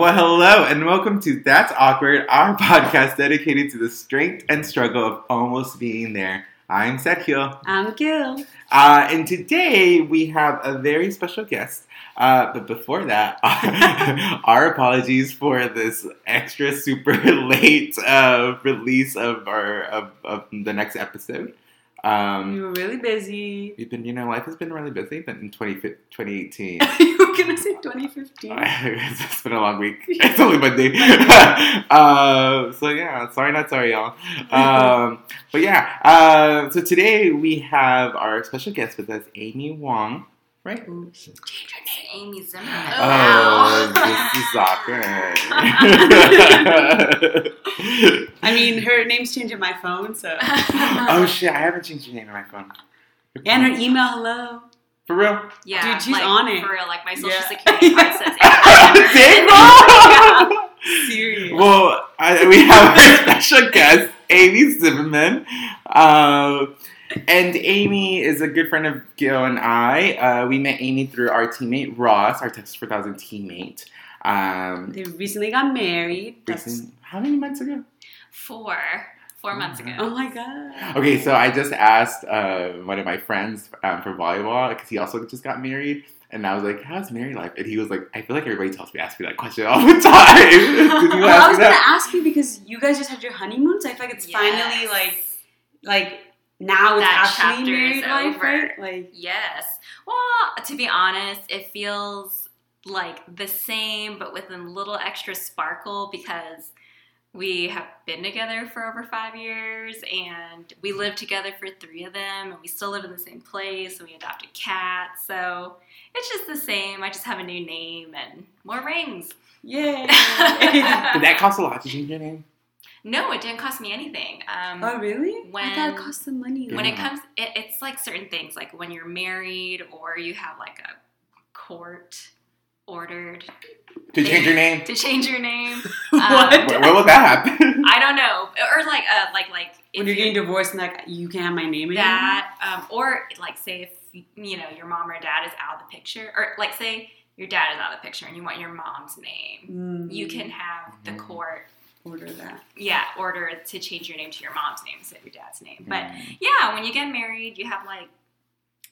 Well, hello and welcome to That's Awkward, our podcast dedicated to the strength and struggle of almost being there. I'm Sergio. I'm Gil. Uh, and today we have a very special guest. Uh, but before that, our apologies for this extra super late uh, release of our of, of the next episode. Um, You were really busy. we've been, you know, life has been really busy, but in 20, 2018. You were gonna say 2015. it's been a long week. It's only Monday. uh, so yeah, sorry, not sorry, y'all. Um, but yeah, uh, so today we have our special guest with us, Amy Wong. Right? Amy Zimmerman. Oh, this is awkward. I mean, her name's changed on my phone, so. oh shit! I haven't changed your name on my phone. And her email, hello. For real? yeah, Dude, she's like, on it. For real, like my social Yeah. security card says Big Amy Mom! Serious. Well, I, we have a special guest, Amy Zimmerman. Uh, and Amy is a good friend of Gil and I. Uh, we met Amy through our teammate Ross, our Texas 4000 teammate. Um, they recently got married. Recent- how many months ago? Four. Four months ago. Oh my god. Okay, so I just asked uh, one of my friends um, for volleyball because he also just got married. And I was like, "How's married life?" And he was like, "I feel like everybody tells me ask me that question all the time." You Well, I was gonna that? ask you because you guys just had your honeymoon, so I feel like it's finally like, like now it's That actually chapter married is life, over. right? Like, Yes. Well, to be honest, it feels like the same, but with a little extra sparkle because we have been together for over five years and we lived together for three of them and we still live in the same place and we adopted cats. So it's just the same. I just have a new name and more rings. yay. Did that cost a lot to change your name? No, it didn't cost me anything. Um, oh really? I thought When- it cost some money. when it comes it, it's like certain things like when you're married or you have like a court ordered To change your name? to change your name what? Um, When, when will that happen? i don't know or like uh like like when you're getting divorced and like you can't have my name anymore. that um, or like say if you know your mom or dad is out of the picture or like say your dad is out of the picture and you want your mom's name Mm, you can have the Mhm. court order that. yeah order to change your name to your mom's name instead of your dad's name but Mm. yeah when you get married you have like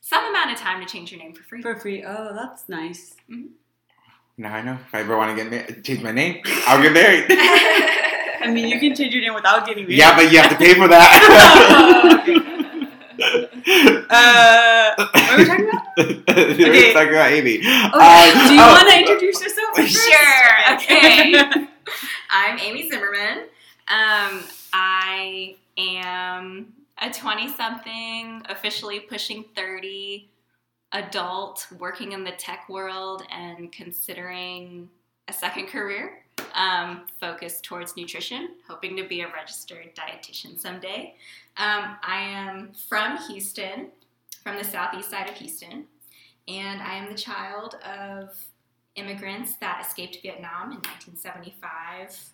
some amount of time to change your name for free For free. Oh, that's nice. Now I know. If I ever want to get married, change my name, I'll get married. I mean, you can change your name without getting married. yeah, but you have to pay for that. Uh, what were we talking about? We're Okay. talking about Amy. Oh, Uh, do you oh. want to introduce yourself? first? Sure, okay. I'm Amy Zimmerman. Um, I am a 20 something, officially pushing 30 adult working in the tech world and considering a second career um, focused towards nutrition, hoping to be a registered dietitian someday. Um, I am from Houston, from the southeast side of Houston, and I am the child of immigrants that escaped Vietnam in 1975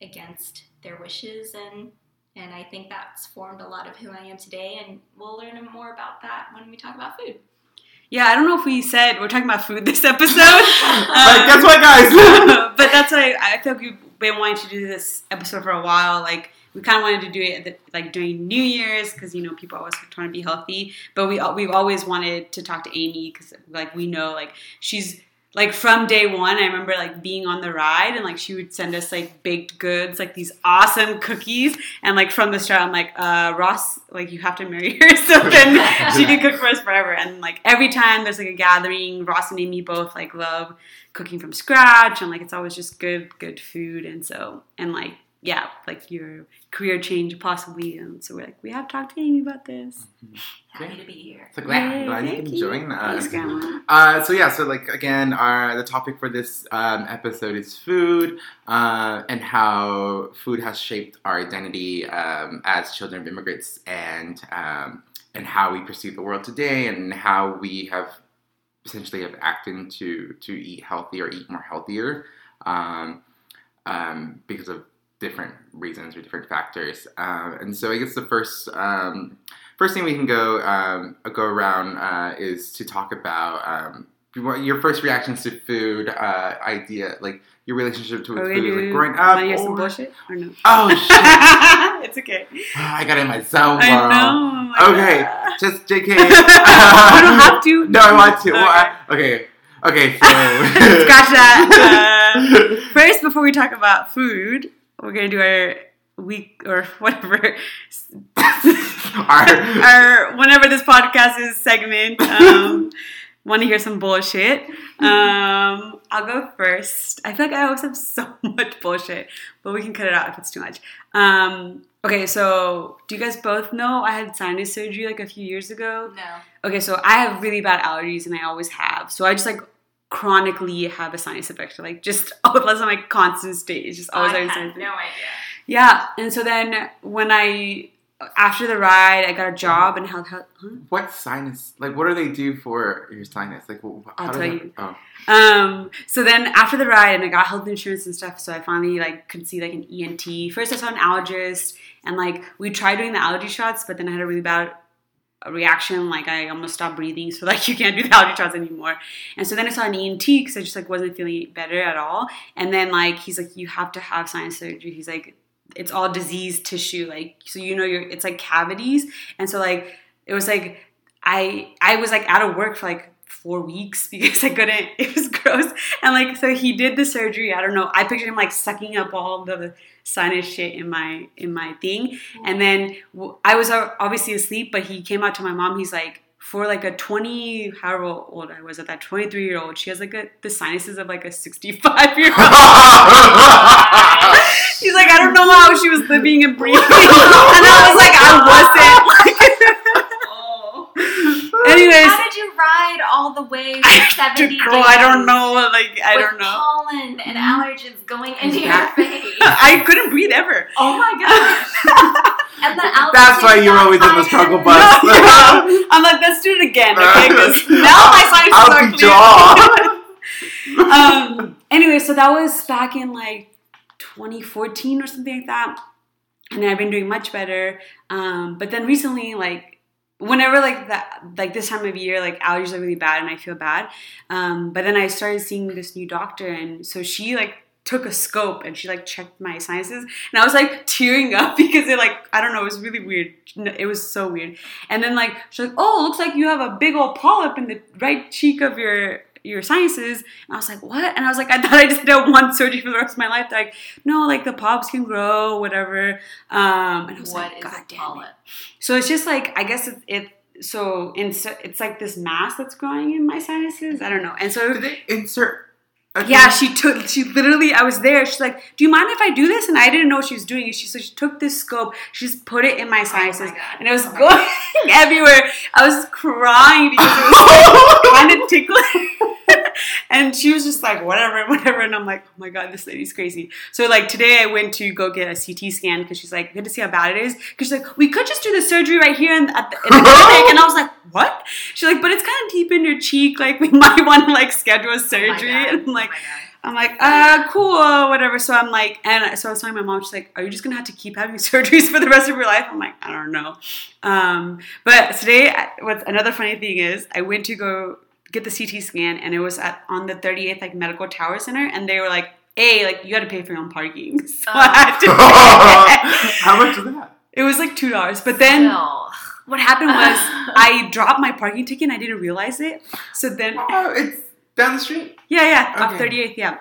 against their wishes and and I think that's formed a lot of who I am today and we'll learn more about that when we talk about food. Yeah, I don't know if we said we're talking about food this episode. Um, guess what, guys? but that's why I feel like we've been wanting to do this episode for a while. Like we kind of wanted to do it at the, like during New Year's because you know people always trying to be healthy. But we we've always wanted to talk to Amy because like we know like she's like from day one. I remember like being on the ride and like she would send us like baked goods, like these awesome cookies. And like from the start, I'm like, uh, Ross, like you have to marry her. So then she can cook for us forever. And like every time there's like a gathering, Ross and Amy both like love cooking from scratch and like it's always just good good food and so and like yeah like your career change possibly and so we're like we have talked to amy about this Happy to be here. So glad, Yay, glad you can you. join us. Thanks, Grandma. Uh, so yeah, so like again, our the topic for this um, episode is food uh, and how food has shaped our identity um, as children of immigrants and um, and how we perceive the world today and how we have essentially have acted to to eat healthy or eat more healthier um, um, because of different reasons or different factors. Uh, and so I guess the first um, first thing we can go um, go around uh, is to talk about um, your first reactions to food uh, idea, like your relationship to food, like growing up. hear some bullshit or no? Oh shit! it's okay. I got it in my zone, I know. oh my Okay, God. just JK. you don't have to. No, I want to. Okay. Well, I- okay, okay. So Scratch that. Uh, first, before we talk about food, we're gonna do our week or whatever, Our- our whenever this podcast is segment. Um, Want to hear some bullshit? Um, I'll go first. I feel like I always have so much bullshit, but we can cut it out if it's too much. Um, okay, so do you guys both know I had sinus surgery like a few years ago? No. Okay, so I have really bad allergies and I always have. So I just like chronically have a sinus infection, like just unless I'm like constant state. It's just always I having had no idea. Yeah, and so then when I after the ride, I got a job and held. held huh? what sinus? Like, what do they do for your sinus? Like, I'll tell that- you. Oh. Um, so then after the ride and I got health insurance and stuff, so I finally like could see like an ENT. First I saw an allergist and like we tried doing the allergy shots, but then I had a really bad reaction. Like I almost stopped breathing, so like you can't do the allergy shots anymore. And so then I saw an ENT because I just like wasn't feeling better at all. And then like he's like, you have to have sinus surgery. He's like, it's all diseased tissue, like so you know you're it's like cavities. And so like it was like I I was like out of work for like four weeks because I couldn't. It was gross. And like so he did the surgery. I don't know. I pictured him like sucking up all the sinus shit in my in my thing. And then i was uh, obviously asleep, but he came out to my mom. He's like. For like a twenty, however old I was at that twenty-three year old, she has like a the sinuses of like a sixty-five year old. She's like, I don't know how she was living and breathing, and I was like, I wasn't. Oh. Anyways, How did you ride all the way for I, 70 girl, I don't know. Like, I with don't know. pollen and mm-hmm. allergens going into your face. I couldn't breathe ever. Oh my gosh. And the altitude That's why you're always on the higher. struggle No, bus. no. I'm like, let's do it again, okay? Because now my sinuses I'll are be clear. jaw. um, anyway, so that was back in like 2014 or something like that. And then I've been doing much better. Um, but then recently, like, whenever like that, like this time of year, like allergies are really bad and I feel bad. Um, but then I started seeing this new doctor, and so she like took a scope and she like checked my sinuses and i was like tearing up because it like i don't know it was really weird it was so weird and then like she's like oh looks like you have a big old polyp in the right cheek of your your sinuses and i was like what and i was like i thought i just did one surgery for the rest of my life They're like no like the polyps can grow whatever um and i was What like god a damn it polyp? so it's just like I guess it, it so in it's like this mass that's growing in my sinuses. I don't know. And so Did they insert? A yeah, she took she literally I was there. She's like, "Do you mind if I do this?" And I didn't know what she was doing. She so she took this scope, she just put it in my oh sinuses, God. and it was Oh going everywhere. I was crying because it was kind of tickling. and she was just like, "Whatever, whatever." And I'm like, "Oh my god, this lady's crazy." So like today, I went to go get a CT scan because she's like, "Good to see how bad it is." Because she's like, "We could just do the surgery right here in, at the, in the clinic," and I was like, "What?" She's like, "But it's kind of deep in your cheek. Like we might want to like schedule a Oh surgery." God. and I'm like. oh. I'm like, uh, cool, whatever. So I'm like, and so I was telling my mom, she's like, are you just gonna have to keep having surgeries for the rest of your life? I'm like, I don't know. Um, but today, what's another funny thing is, I went to go get the CT scan, and it was at on the 38th like Medical Tower Center, and they were like, hey, like you got to pay for your own parking. So I had to pay. How much is that? It was like two dollars, but then Still. what happened was I dropped my parking ticket, and I didn't realize it. So then Oh, it's down the street. Yeah, yeah, off 38th, yeah.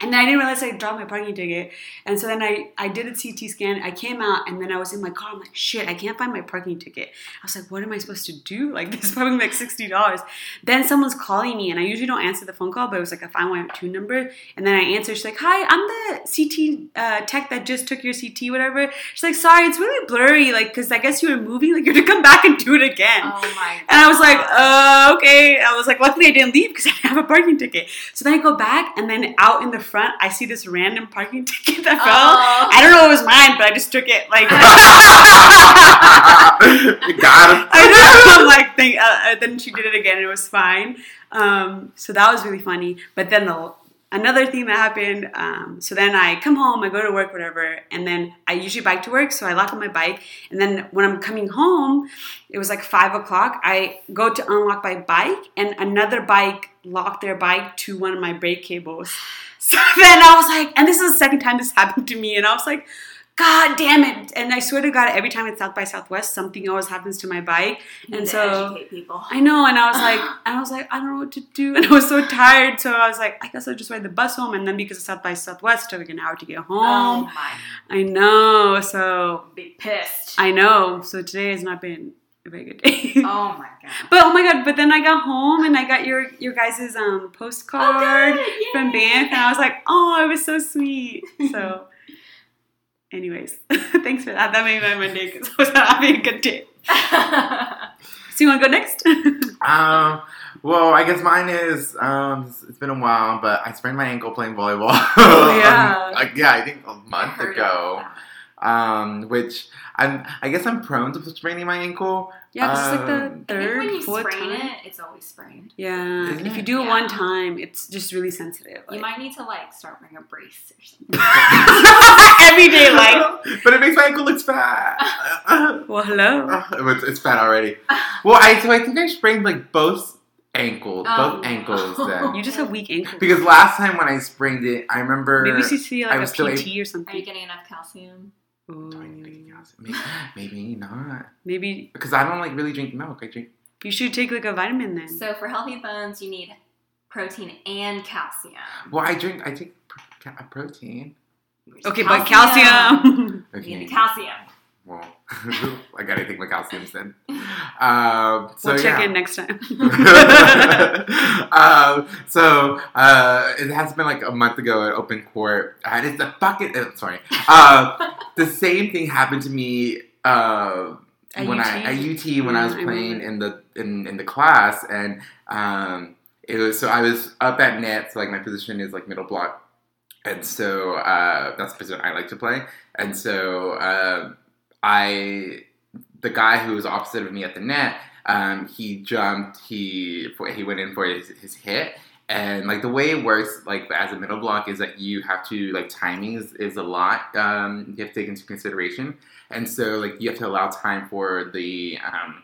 And then I didn't realize I dropped my parking ticket. And so then I, I did a CT scan. I came out and then I was in my car. I'm like, shit, I can't find my parking ticket. I was like, what am I supposed to do? Like, this is probably like $60. Then someone's calling me and I usually don't answer the phone call, but it was like a 512 number. And then I answer. She's like, hi, I'm the CT uh, tech that just took your CT, whatever. She's like, sorry, it's really blurry. Like, because I guess you were moving. Like, you have to come back and do it again. Oh my God. And I was like, uh, okay. I was like, luckily I didn't leave because I didn't have a parking ticket. So then I go back, and then out in the front, I see this random parking ticket that fell. Oh. I don't know if it was mine, but I just took it. Like, Got him. I know. I'm like, thank, uh, uh, then she did it again, and it was fine. Um, so that was really funny. But then the another thing that happened. Um, so then I come home, I go to work, whatever, and then I usually bike to work. So I lock up my bike, and then when I'm coming home, it was like five o'clock. I go to unlock my bike, and another bike locked their bike to one of my brake cables. So then I was like, and this is the second time this happened to me, and I was like. God damn it! And I swear to God, every time it's South by Southwest, something always happens to my bike. And so- people. I know, and I was like, and I was like, I don't know what to do, and I was so tired. So I was like, I guess I'll just ride the bus home. And then because of South by Southwest, it took an hour to get home. Oh my, I know, so be pissed. I know. So today has not been a very good day. oh my god. But oh my god! But then I got home and I got your your guys's um postcard Oh, from Banff, and I was like, oh, it was so sweet. So, anyways, thanks for that. That made my Monday because I was having a good day. So you want to go next? Um, well, I guess mine is. Um, it's- been a while, but I sprained my ankle playing volleyball. Oh, yeah. Um, like, yeah, I think a month ago. About Um, which I'm. I guess I'm prone to spraining my ankle. yeah, this is like Um, the that. I think third, when you fourth sprain time. it, it's always sprained. Yeah, Isn't if you do it Yeah. one time, it's just really sensitive. You might need to like start wearing a brace or something. Everyday like. but it makes my ankle look fat. Well, hello. it's, it's fat already. Well, I so I think I sprained like both ankles, Oh, both ankles then. You just have weak ankles. Because last time when I sprained it, I remember. maybe you should see I like was a still PT or Are you getting enough calcium? Do I need to get calcium? Mm. Maybe, maybe not. Maybe Because I don't like really drink milk. I drink. you should take like a vitamin then. So for healthy bones, you need protein and calcium. Well, I drink. I take pr- protein. Okay, but calcium. You need the calcium. Well, I gotta take my calciums then. Um, so we'll check yeah. in next time. um, so uh, it has been like a month ago at open court. And it's the fucking uh, sorry. Uh, the same thing happened to me uh, At when I UT? at UT when I was Mm, I playing in the in, in the class, and um, it was so I was up at net. So like my position is like middle block, and so uh, that's the position I like to play. And so uh, I the guy who was opposite of me at the net, um, he jumped, he he went in for his, his hit, and like the way it works, like as a middle block, is that you have to like timing is, is a lot. Um, you have to take into consideration, and so like you have to allow time for the um,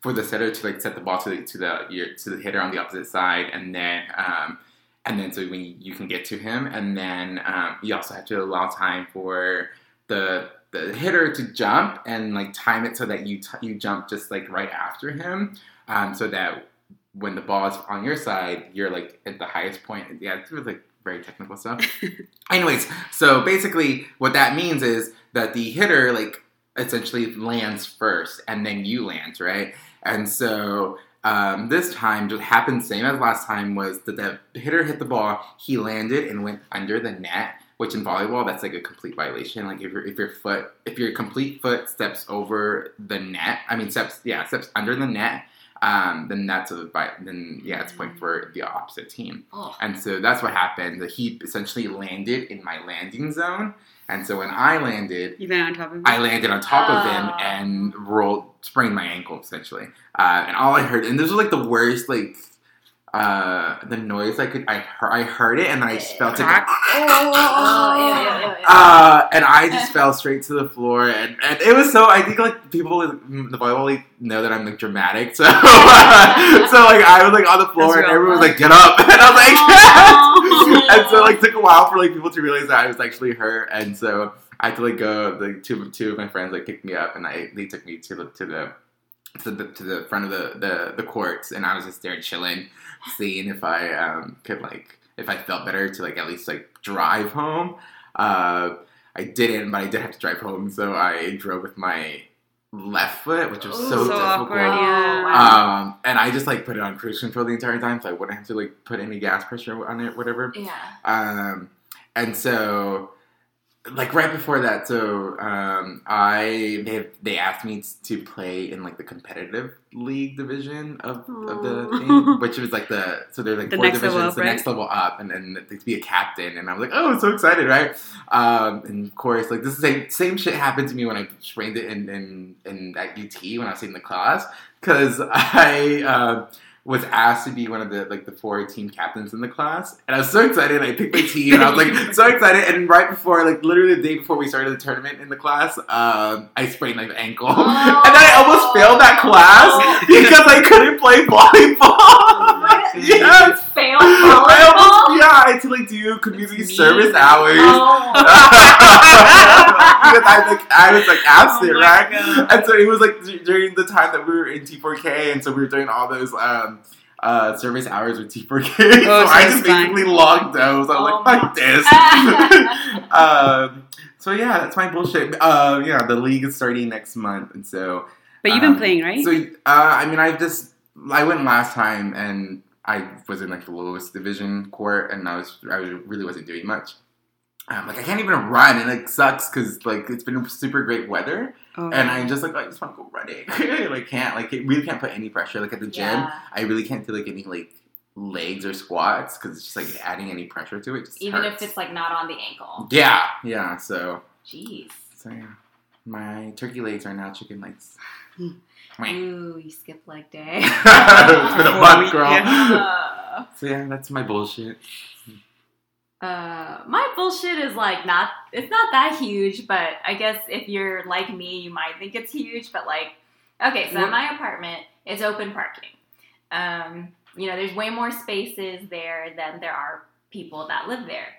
for the setter to like set the ball to the to the your, to the hitter on the opposite side, and then um, and then so when you, you can get to him, and then um, you also have to allow time for the the hitter to jump and like time it so that you t- you jump just like right after him, um, so that when the ball is on your side, you're like at the highest point. Yeah, it's really like very technical stuff. Anyways, so basically, what that means is that the hitter like essentially lands first, and then you land, right? And so um, this time, just happened same as last time was that the hitter hit the ball, he landed and went under the net. Which in volleyball, that's like a complete violation. Like if your if your foot, if your complete foot steps over the net, I mean steps, yeah, steps under the net, um, then that's a then yeah, it's a point for the opposite team. Oh. And so that's what happened. The heap essentially landed in my landing zone, and so when I landed, you land on top of me. I landed on top of him Oh. and rolled, sprained my ankle essentially. Uh, and all I heard, and this was like the worst, like uh, the noise I could, I heard, I heard it, and then I just felt it. Uh, and I just fell straight to the floor, and, and it was so. I think like people in the volleyball league know that I'm like dramatic, so so like I was like on the floor, and real everyone was like, "Get up!" And I was like, Oh. and so like took a while for like people to realize that I was actually hurt, and so I had to like go. Like two two of my friends like picked me up, and I they took me to the to the to the to the front of the the, the courts, and I was just there chilling, seeing if I um could like if I felt better to like at least like drive home. Uh, I didn't, but I did have to drive home, so I drove with my left foot, which was Ooh, so, so difficult. awkward, yeah. Um, and I just like put it on cruise control the entire time, so I wouldn't have to like put any gas pressure on it, whatever. yeah. Um, and so, like right before that, so um, I they have, they asked me to play in like the competitive league division of, of the thing, which was like the so there's like The four divisions, up, the right? next level up, and then to be a captain, and I was like, oh, I'm so excited, right? Um, and of course, like this same same shit happened to me when I sprained it in in, in at UT when I was in the class because I. Uh, was asked to be one of the like the four team captains in the class, and I was so excited. I picked my team, and I was like so excited. And right before, like literally the day before we started the tournament in the class, um, I sprained my ankle, and then I almost failed that class Oh. because I couldn't play volleyball. yes. Fail I volleyball. yeah, I had to like do community service hours. Oh. because I like I was like absent, Oh right? God. And so it was like d- during the time that we were in T4K, and so we were doing all those um uh service hours with T4K. so Oh, so I just fine. basically logged those. I was Oh like, fuck this. um, so yeah, that's my bullshit. Uh, yeah, the league is starting next month, and so But you've been um, playing, right? so uh, I mean, I just I went last time and I was in like the lowest division court, and I was I was, really wasn't doing much. Um, like I can't even run, and it sucks because like it's been super great weather, oh. and I'm just like I just want to go running. like can't like it really can't put any pressure. Like at the gym, Yeah. I really can't do like any like legs or squats because it's just like adding any pressure to it. Just Even hurts. if it's like not on the ankle. yeah, yeah. So Jeez. so yeah, my turkey legs are now chicken legs. Ooh, you skipped leg day. it's been a month, girl. yeah. So yeah, that's my bullshit. Uh, my bullshit is like not it's not that huge, but I guess if you're like me, you might think it's huge. But like, okay, so in my apartment is open parking. Um, you know, there's way more spaces there than there are people that live there.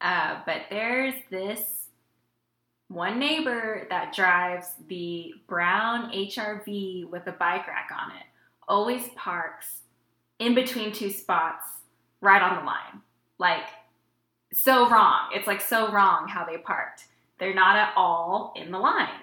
Uh, but there's this one neighbor that drives the brown HRV with a bike rack on it. Always parks in between two spots, right on the line. Like so wrong. It's like so wrong how they parked. They're not at all in the line.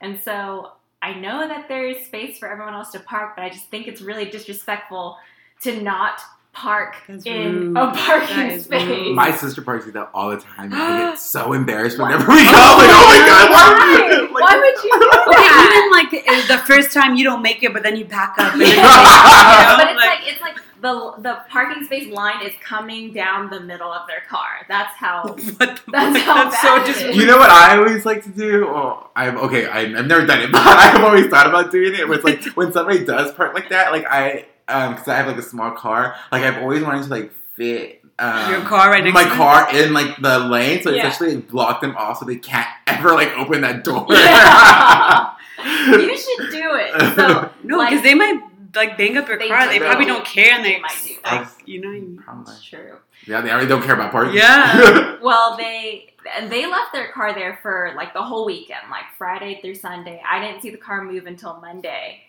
And so I know that there is space for everyone else to park, but I just think it's really disrespectful to not park That's in rude. a parking space. rude. My sister parks do that all the time, and I get so embarrassed Why? whenever we go. Like, oh my god, Why? Like- Why would you do Okay, even like uh, the first time you don't make it, but then you back up. And Yeah. make it, you know? but it's like, like it's like the the parking space line is coming down the middle of their car. That's how what the That's fuck? how That's so bad it is. dis- You know what I always like to do? Well, I'm okay. I, I've never done it, but I've always thought about doing it. Where it's like when somebody does park like that, like I, um, because I have like a small car, like I've always wanted to like fit um, Your car right next my to it? car in like the lane, so Yeah. essentially like, block them off so they can't ever like open that door. Yeah. you should do it. So No, like, because they might like bang up your They car. do. They probably don't care, and they, They might do that. like, you know. you- Probably. That's true. Yeah, they already don't care about parking. Yeah. Well, they and they left their car there for like the whole weekend, like Friday through Sunday. I didn't see the car move until Monday.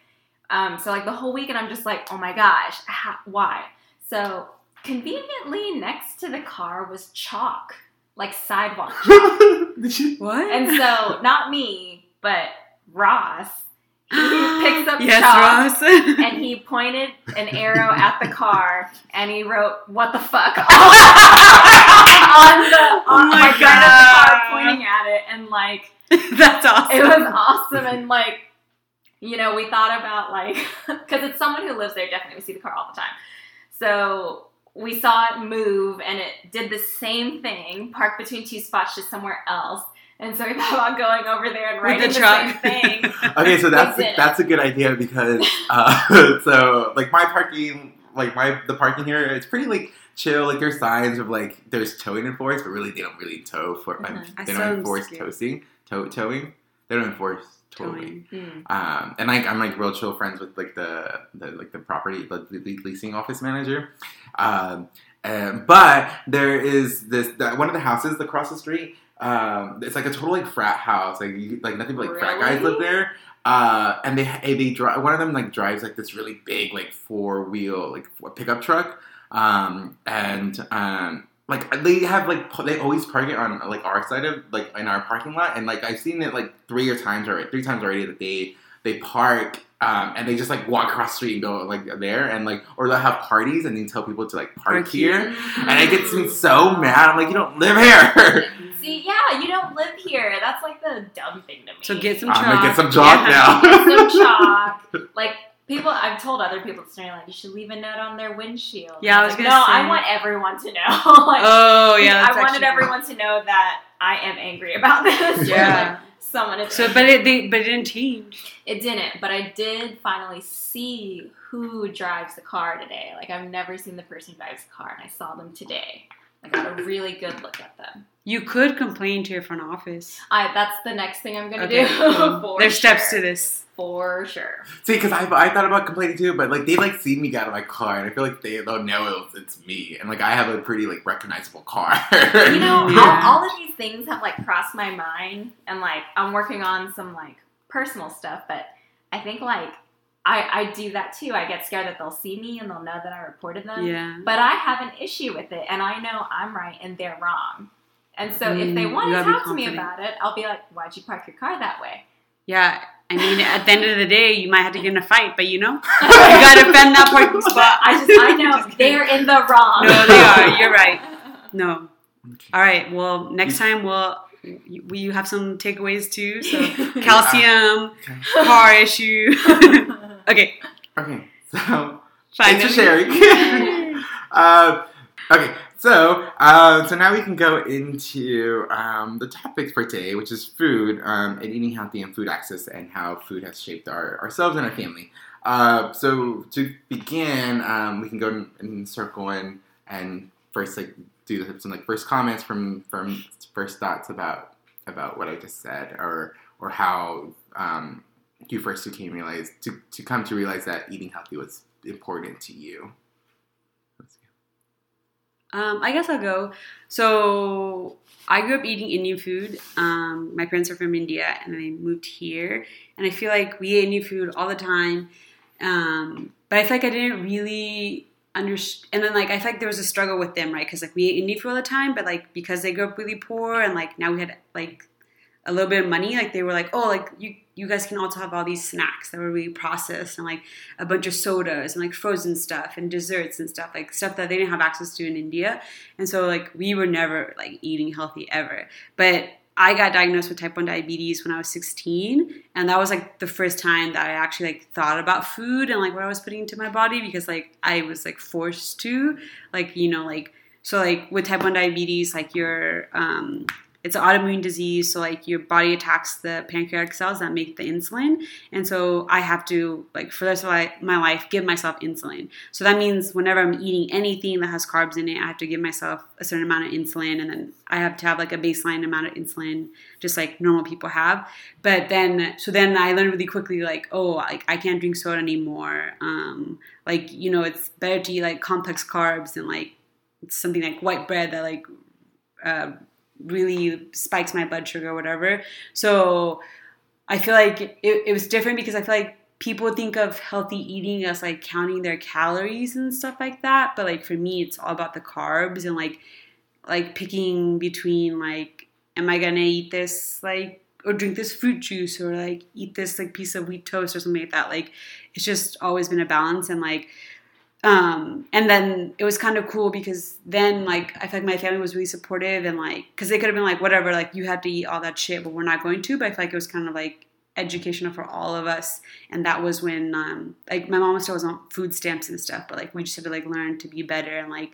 Um, so like the whole weekend, I'm just like, oh my gosh, how, why? So conveniently next to the car was chalk, like sidewalk chalk. What? and so not me, but Ross, he picks up yes, chalk. Ross. and he pointed an arrow at the car and he wrote "What the fuck" on the on, Oh my like, right car, pointing at it, and like That's awesome. it was awesome. And like you know, we thought about like because it's someone who lives there. Definitely, we see the car all the time. So we saw it move, and it did the same thing, park between two spots, just somewhere else. And so we thought about going over there and With writing the the, truck. same thing. Okay, so that's They did. that's a good idea because uh, so like my parking, like my the parking here, it's pretty like chill. Like there's signs of like there's towing enforced, but really they don't really tow for Mhm. They saw don't them enforce skip. towing, tow, towing. They don't enforce Towing. Mm. Um, and like I'm like real chill friends with like the, the like the property the, the leasing office manager. Um, um, but there is this that one of the houses across the street. Um, it's like a total like frat house. Like you, like nothing but like frat guys live there. Uh, and they they drive. One of them like drives like this really big like four wheel like pickup truck. Um, and um, like they have like p- they always park it on like our side of like in our parking lot. And like I've seen it like three or times already, three times already that they they park. Um, and they just like walk across the street and go like there and like or they'll have parties and they tell people to like park, Park here. here. and it gets me so mad. I'm like, you don't live here. See, yeah, you don't live here. That's like the dumb thing to me. So get some chalk I'm chalk. gonna get some chalk Yeah. now. Get some chalk. Like people, I've told other people story. Like you should leave a note on their windshield. Yeah, I was like, no. say. I want everyone to know. like, Oh yeah, I wanted everyone to know that I am angry about this. Yeah. like, someone. At So, but it they, but it didn't change. It didn't, but I did finally see who drives the car today. Like I've never seen the person who drives the car, and I saw them today. I got a really good look at them. You could complain to your front office. I that's the next thing I'm gonna Okay, do. cool. Um, for There's steps to this. for sure. See, because I, I thought about complaining too, but like they like see me get out of my car, and I feel like they don't know it's, it's me, and like I have a pretty like recognizable car. You know, Yeah. all, all of these things have like crossed my mind, and like I'm working on some like personal stuff, but I think like I I do that too. I get scared that they'll see me and they'll know that I reported them. Yeah. But I have an issue with it, and I know I'm right and they're wrong. And so if they Mm, want to talk to me about it, I'll be like, "Why'd you park your car that way?" Yeah. I mean, at the end of the day, you might have to get in a fight, but you know, you gotta defend that parking spot. I just I know Just they're in the wrong. No, they are. You're right. No. Okay. All right. Well, next time we'll you, will you have some takeaways too? So calcium, Okay. car issue. okay. Okay, so Fine. thanks for sharing. uh, okay, so uh, so now we can go into um, the topic for today, which is food um, and eating healthy and food access, and how food has shaped our ourselves and our family. Uh, so to begin, um, we can go in, in circle and and first like do some like first comments from from first thoughts about about what I just said, or or how um, you first became realize to, to come to realize that eating healthy was important to you. Um, I guess I'll go. So I grew up eating Indian food. Um, my parents are from India, and they moved here. And I feel like we ate Indian food all the time. Um, but I feel like I didn't really understand. And then like I feel like there was a struggle with them, right? Because like we ate Indian food all the time, but like because they grew up really poor, and like now we had like a little bit of money, like they were like, oh, like you you guys can also have all these snacks that were really processed and like a bunch of sodas and like frozen stuff and desserts and stuff like stuff that they didn't have access to in India. And so like we were never like eating healthy ever. But I got diagnosed with type 1 diabetes when I was 16 and that was like the first time that I actually like thought about food and like what I was putting into my body because like I was like forced to like you know like so like with type 1 diabetes like your um it's an autoimmune disease so like your body attacks the pancreatic cells that make the insulin and so i have to like for the rest of my, life give myself insulin. So that means whenever i'm eating anything that has carbs in it i have to give myself a certain amount of insulin and then i have to have like a baseline amount of insulin just like normal people have. But then so then i learned really quickly like oh like i can't drink soda anymore. Um like you know it's better to eat like complex carbs and like something like white bread that like uh, really spikes my blood sugar or whatever. So I feel like it, it was different because I feel like people think of healthy eating as like counting their calories and stuff like that. But like for me, it's all about the carbs and like like picking between like, am I gonna eat this like or drink this fruit juice or like eat this like piece of wheat toast or something like that. Like it's just always been a balance and like um and then it was kind of cool because then like i feel like my family was really supportive and like because they could have been like whatever like you have to eat all that shit but we're not going to but i feel like it was kind of like educational for all of us. And that was when um like my mom still was on food stamps and stuff but like we just had to like learn to be better and like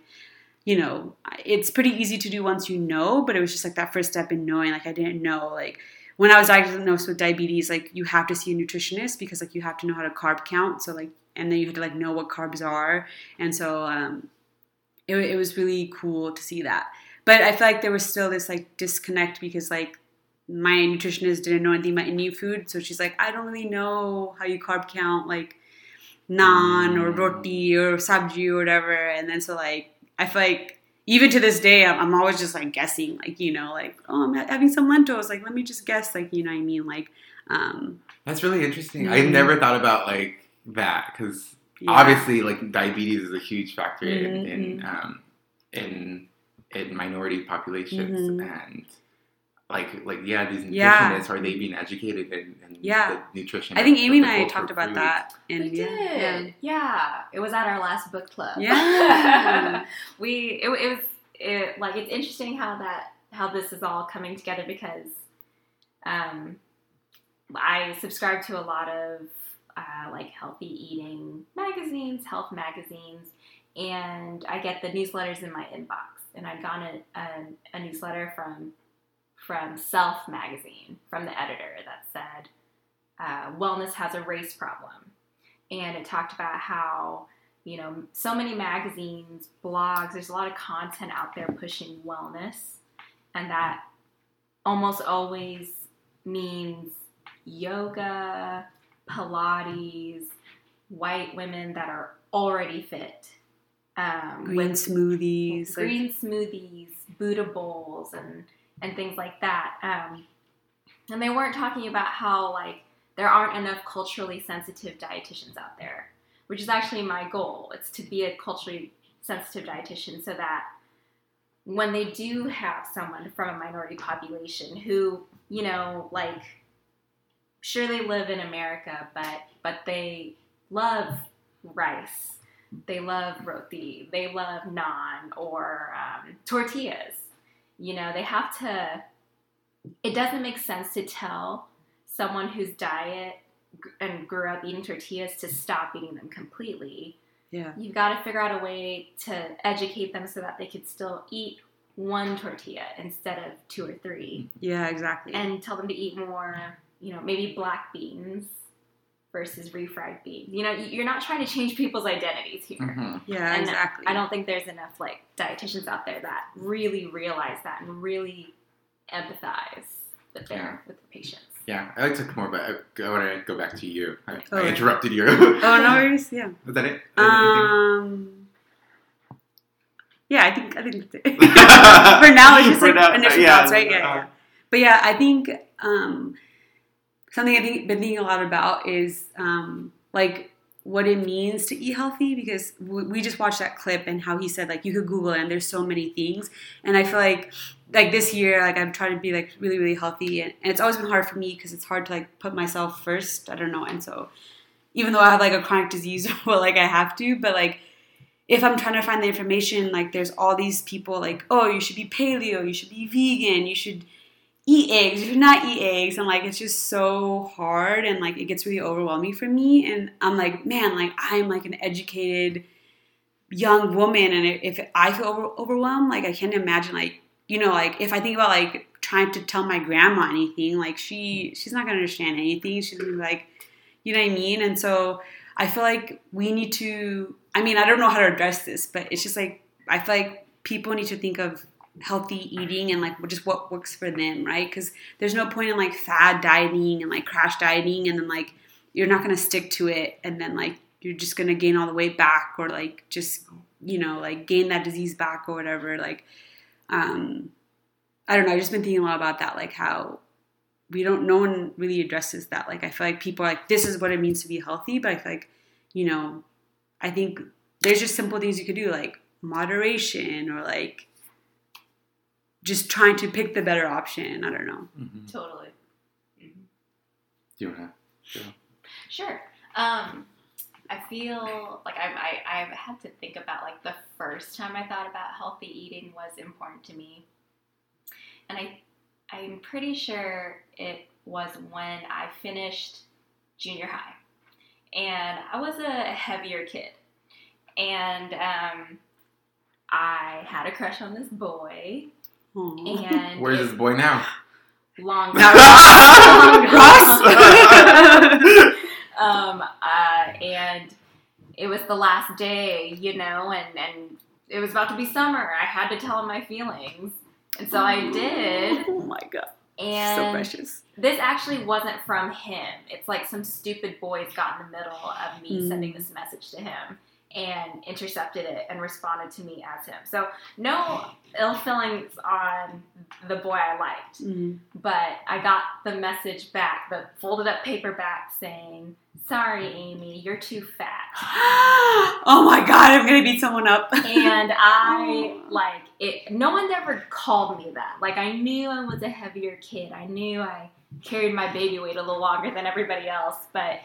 you know it's pretty easy to do once you know but it was just like that first step in knowing like i didn't know like when i was diagnosed with diabetes like you have to see a nutritionist because like you have to know how to carb count. So like and then you had to like know what carbs are. And so um, it, it was really cool to see that. But i feel like there was still this like disconnect because like my nutritionist didn't know anything about indian food. So she's like i don't really know how you carb count like naan or roti or sabji or whatever. And then so like i feel like even to this day I'm, I'm always just like guessing like you know like oh i'm having some lentils like let me just guess like you know what i mean like um That's really interesting. Mhm. I've never thought about like that because yeah. obviously like diabetes is a huge factor in Mhm, in, um, in in minority populations Mhm. and like like yeah these nutritionists Yeah. are they being educated in, in Yeah. the nutrition i think amy and i talked about food. that and we yeah, did. yeah. Yeah. It was at our last book club. Yeah. we it, it was it, like it's interesting how that how this is all coming together because um I subscribe to a lot of uh, like healthy eating magazines, health magazines, and I get the newsletters in my inbox. And I'd gotten a, a, a newsletter from from Self magazine from the editor that said uh, wellness has a race problem, and it talked about how you know so many magazines, blogs, there's a lot of content out there pushing wellness, and that almost always means yoga, Pilates, white women that are already fit. Um, Green smoothies. like- green smoothies, Buddha bowls, and and things like that. Um, and they weren't talking about how like there aren't enough culturally sensitive dietitians out there, which is actually my goal. It's to be a culturally sensitive dietitian so that when they do have someone from a minority population who you know like sure they live in America, but but they love rice they love roti, they love naan or um, tortillas. You know, they have to. It doesn't make sense to tell someone whose diet and grew up eating tortillas to stop eating them completely. yeah. You've got to figure out a way to educate them so that they could still eat one tortilla instead of two or three, Yeah, exactly. and tell them to eat more. You know, maybe black beans versus refried beans. You know, you're not trying to change people's identities here. Mhm. yeah, and exactly. I don't think there's enough like dietitians out there that really realize that and really empathize with their Yeah. with their patients. Yeah, I like to talk more, but I, I want to go back to you. I, Oh. I interrupted you. Oh no worries. Yeah. Was that it? Um. Yeah, I think I think that's it. For now, it's just For like now, initial yeah, thoughts, right? Yeah, uh, yeah. But yeah, I think um, something I've been thinking a lot about is um, like what it means to eat healthy because we, just watched that clip and how he said like you could Google it and there's so many things. And I feel like like this year like I'm trying to be like really really healthy and, and it's always been hard for me because it's hard to like put myself first. I don't know. And so even though I have like a chronic disease well like I have to but like if I'm trying to find the information like there's all these people like oh you should be paleo you should be vegan you should eat eggs, you should not eat eggs. And like, it's just so hard and like, it gets really overwhelming for me. And I'm like, man, like, I'm like an educated young woman. And if I feel over- overwhelmed, like, I can't imagine, like, you know, like, if I think about like trying to tell my grandma anything, like, she, she's not gonna understand anything. She's gonna be like, you know what I mean? And so I feel like we need to, I mean, I don't know how to address this, but it's just like, I feel like people need to think of healthy eating and like just what works for them, right? Because there's no point in like fad dieting and like crash dieting and then like you're not gonna stick to it and then like you're just gonna gain all the weight back or like just you know like gain that disease back or whatever. Like, um, I don't know. I've just been thinking a lot about that, like how we don't. No one really addresses that. Like, I feel like people are like, this is what it means to be healthy, but I feel like you know, I think there's just simple things you could do like moderation or like just trying to pick the better option. I don't know. Mhm. Totally. Do you want to? Sure. Um, I feel like I've, I, I've had to think about like the first time I thought about healthy eating was important to me. And I, I'm pretty sure it was when I finished junior high. And I was a heavier kid. And um, I had a crush on this boy. Aw. And Where's this boy now? long Now Ross? um, uh, and it was the last day, you know, and, and it was about to be summer. I had to tell him my feelings. And so I did. Oh my god, so And precious. this actually wasn't from him. It's like some stupid boys got in the middle of me Mm. sending this message to him and intercepted it and responded to me as him. So no ill feelings on the boy I liked Mm. but I got the message back, the folded up paper back saying, Sorry, Amy, you're too fat. oh my god, I'm gonna beat someone up. And I, like, it, no one ever called me that. Like, I knew I was a heavier kid. I knew I carried my baby weight a little longer than everybody else, but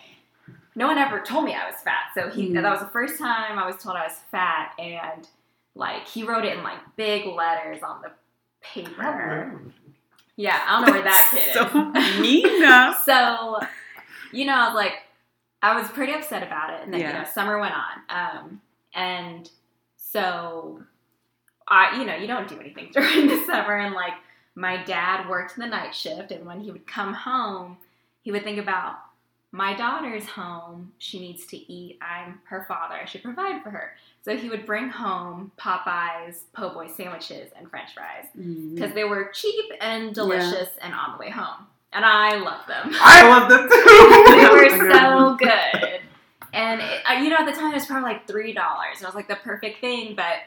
no one ever told me I was fat. So he, Mhm. that was the first time I was told I was fat. And, like, he wrote it in, like, big letters on the paper. Yeah, I don't know where that kid is. so mean. so, you know, I was like, I was pretty upset about it, and then you know, summer went on, um, and so I, you know, you don't do anything during the summer, and like my dad worked the night shift, and when he would come home, he would think about my daughter's home. She needs to eat. I'm her father. I should provide for her. So he would bring home Popeyes po' boy sandwiches and French fries Mm. because they were cheap and delicious and on the way home. And I love them. I love them too. they were so good. And it, you know, at the time it was probably like three dollars. It was like the perfect thing, but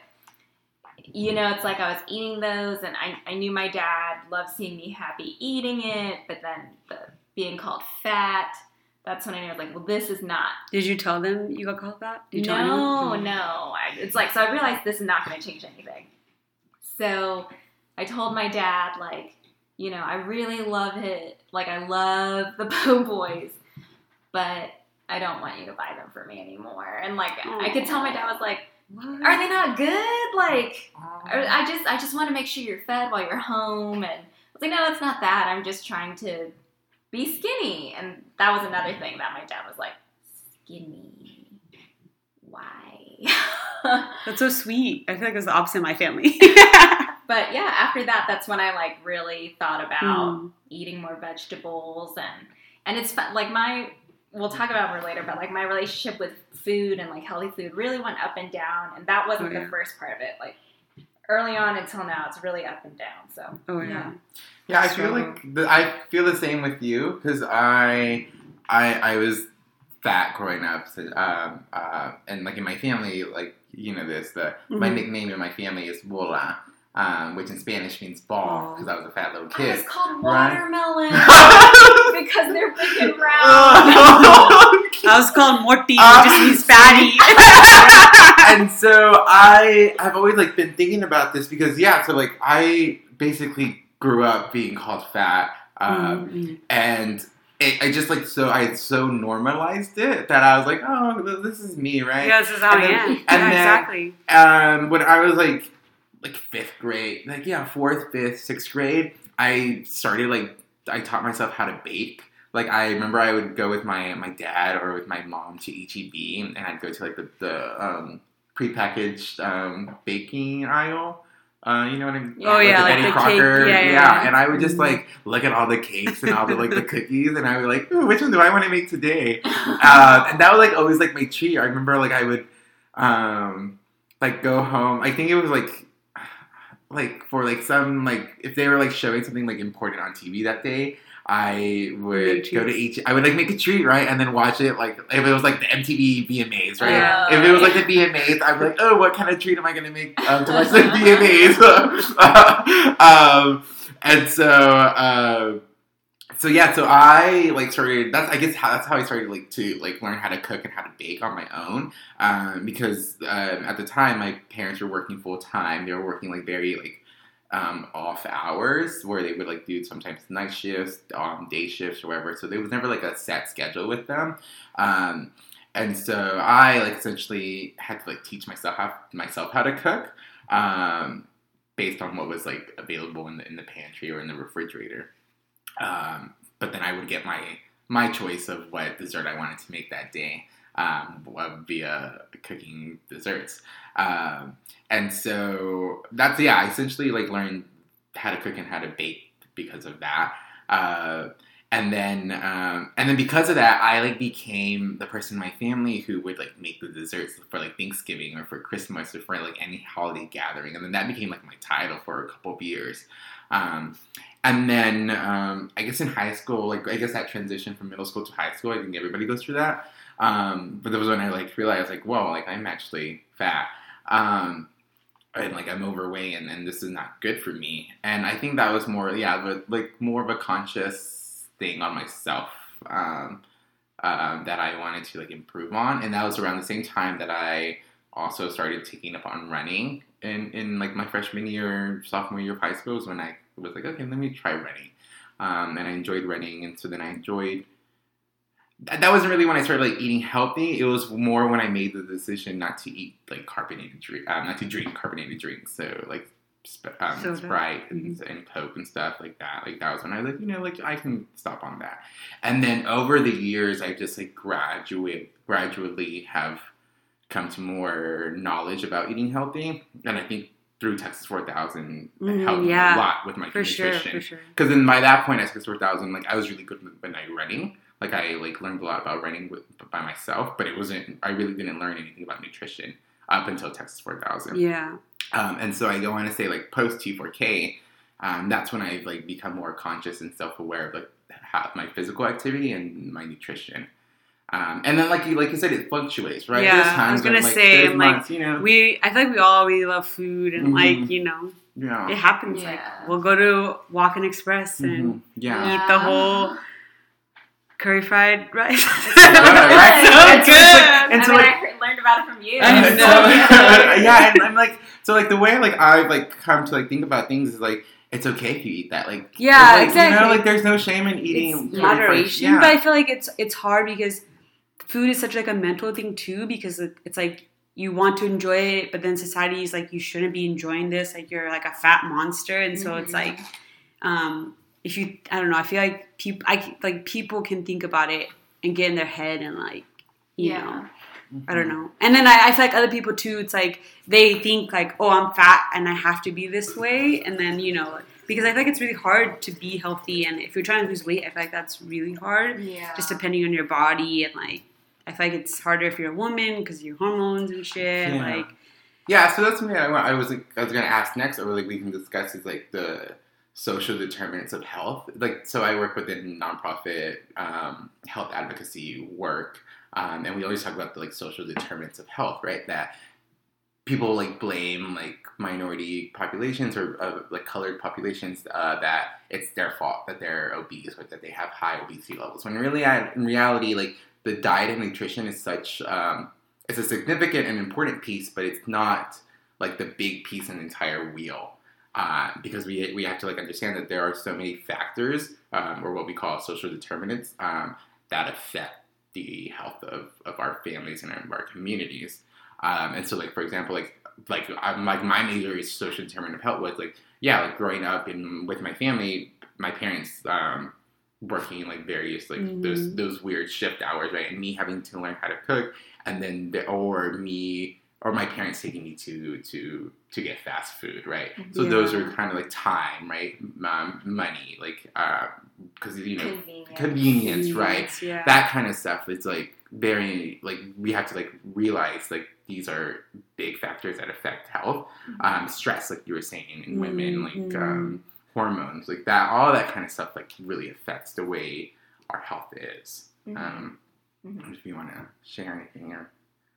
you know, it's like I was eating those, and I, I knew my dad loved seeing me happy eating it, but then the being called fat. That's when I knew I was like, well, this is not. Did you tell them you got called that? Did you tell no, no. I, it's like so. I realized this is not going to change anything. So I told my dad, like, you know, I really love it. Like, I love the Po' Boys, but I don't want you to buy them for me anymore. And like, I could tell my dad was like? "Are they not good? Like, oh. or I just, I just want to make sure you're fed while you're home." And I was like, "No, it's not that. I'm just trying to be skinny." And that was another thing that my dad was like, "Skinny? Why?" That's so sweet. I feel like it was the opposite in my family. but yeah, after that, that's when I like really thought about Mm. eating more vegetables and and it's fun. Like my we'll talk about more later, but like my relationship with food and like healthy food really went up and down, and that wasn't Oh, yeah. the first part of it. Like early on until now, it's really up and down. So Oh yeah. Yeah. Yeah, I feel like the, I feel the same with you because I, I I was fat growing up, so, um, uh, and like in my family, like you know this, the my Mhm. nickname in my family is Bola, um, which in Spanish means ball because I was a fat little I was kid. called watermelon I because they're big and round. I was called Morty, which Um, just means fatty. and so I have always like been thinking about this because yeah, so like I basically grew up being called fat, um, Mm, and it, I just like so I had so normalized it that I was like, oh, this is me, right? Yeah, this is how And I then- am. and Yeah, then- exactly. Um, when I was like like fifth grade, like yeah, fourth, fifth, sixth grade, I started like I taught myself how to bake. Like I remember I would go with my my dad or with my mom to HEB, and I'd go to like the the um, prepackaged um, baking aisle. Uh, you know what I mean? Oh, yeah, like Betty the cake- Crocker. yeah, yeah, yeah. And I would just like look at all the cakes and all the like the cookies, and I would be like, Ooh, which one do I want to make today? uh, and that was like always like my treat. I remember like I would um like go home. I think it was like like for like some like if they were like showing something like important on TV that day. I would go to each. I would like make a treat, right, and then watch it. Like if it was like the MTV VMAs, right? Yeah. If it was like the VMAs, I'd be like, oh, what kind of treat am I gonna make um, to watch the VMAs? um, and so, uh, so yeah, so I like started. That's I guess how that's how I started like to like learn how to cook and how to bake on my own. Um, because um, at the time my parents were working full time. They were working like very like um, off hours where they would like do sometimes night shifts, um, day shifts, or whatever. So there was never like a set schedule with them. Um, and so I like essentially had to like teach myself how myself how to cook um, based on what was like available in the in the pantry or in the refrigerator. Um, but then I would get my my choice of what dessert I wanted to make that day um, via cooking desserts. Um, and so that's yeah, I essentially like learned how to cook and how to bake because of that. Uh, and then um, and then because of that, I like became the person in my family who would like make the desserts for like Thanksgiving or for Christmas or for like any holiday gathering. And then that became like my title for a couple of years. Um, and then um, I guess in high school, like I guess that transition from middle school to high school, I think everybody goes through that. Um, but that was when I like realized like, whoa, like I'm actually fat. Um, and like I'm overweight and, and this is not good for me. And I think that was more, yeah, but like more of a conscious thing on myself um, um, that I wanted to like improve on. And that was around the same time that I also started taking up on running in, in like my freshman year, sophomore year of high school was when I was like, okay, let me try running. Um, and I enjoyed running. And so then I enjoyed that wasn't really when I started like eating healthy. It was more when I made the decision not to eat like carbonated drink, um, not to drink carbonated drinks. So like sp- um. Sprite and, and Coke and stuff like that. Like that was when I was like, you know, like I can stop on that. And then over the years, I just like graduate gradually have come to more knowledge about eating healthy. And I think through Texas 4000 Mhm, helped yeah, a lot with my For sure, nutrition. for sure. Because then by that point, at Texas 4000, like I was really good with night running. Like I like learned a lot about running with, by myself, but it wasn't. I really didn't learn anything about nutrition up until Texas 4000. Yeah. Um, and so I go on to say like post T4K, um, that's when I've like become more conscious and self aware of like how, my physical activity and my nutrition. Um, and then like you like you said, it fluctuates, right? Yeah, There's I was gonna like, say, like, months, you know, We, I feel like we all really love food, and Mhm. like you know, yeah, it happens. Yeah. Like we'll go to Walk and Express and Mhm. yeah. eat the whole curry fried rice. right? so And so it's like- good. and I so, mean, like- I learned about it from you. I know. so- yeah, and I'm like, so like the way like I've like come to like think about things is like it's okay if you eat that, like Yeah, like, You know, like there's no shame in eating it's moderation, fried- but. I feel like it's it's hard because food is such like a mental thing too. Because it's like you want to enjoy it, but then society is like you shouldn't be enjoying this. Like you're like a fat monster, and so it's Mhm. like um, if you I don't know. I feel like people I like people can think about it and get in their head and like you Yeah. know. I don't mm-hmm. know. And then I, I feel like other people too, it's like they think like, oh, I'm fat and I have to be this way. And then, you know, because I feel like it's really hard to be healthy. And if you're trying to lose weight, I feel like that's really hard, Yeah. just depending on your body. And like, I feel like it's harder if you're a woman because your hormones and shit. Yeah. Like, Yeah, so that's something I, I was like, I was gonna ask next, or like we can discuss is like the social determinants of health. Like, so I work within nonprofit um, health advocacy work, um, and we always talk about the like social determinants of health, right? That people like blame like minority populations or uh, like colored populations uh, that it's their fault that they're obese or that they have high obesity levels. When really, I, in reality, like the diet and nutrition is such um, it's a significant and important piece, but it's not like the big piece in the entire wheel. Uh, because we, we have to like understand that there are so many factors um, or what we call social determinants um, that affect the health of, of our families and of our communities. Um, and so like for example like like I'm like my major is social determinant of health was like yeah like growing up in with my family my parents um, working like various like those Mhm. those weird shift hours right and me having to learn how to cook and then the, or me or my parents taking me to to to get fast food right so those are kind of like time right um, money like because you know Convenient. convenience right Yeah. that kind of stuff is like very like we have to like realize like these are big factors that affect health um, stress like you were saying in women like Mhm. um, hormones like that all that kind of stuff like really affects the way our health is Mhm. um, Mhm. if you want to share anything or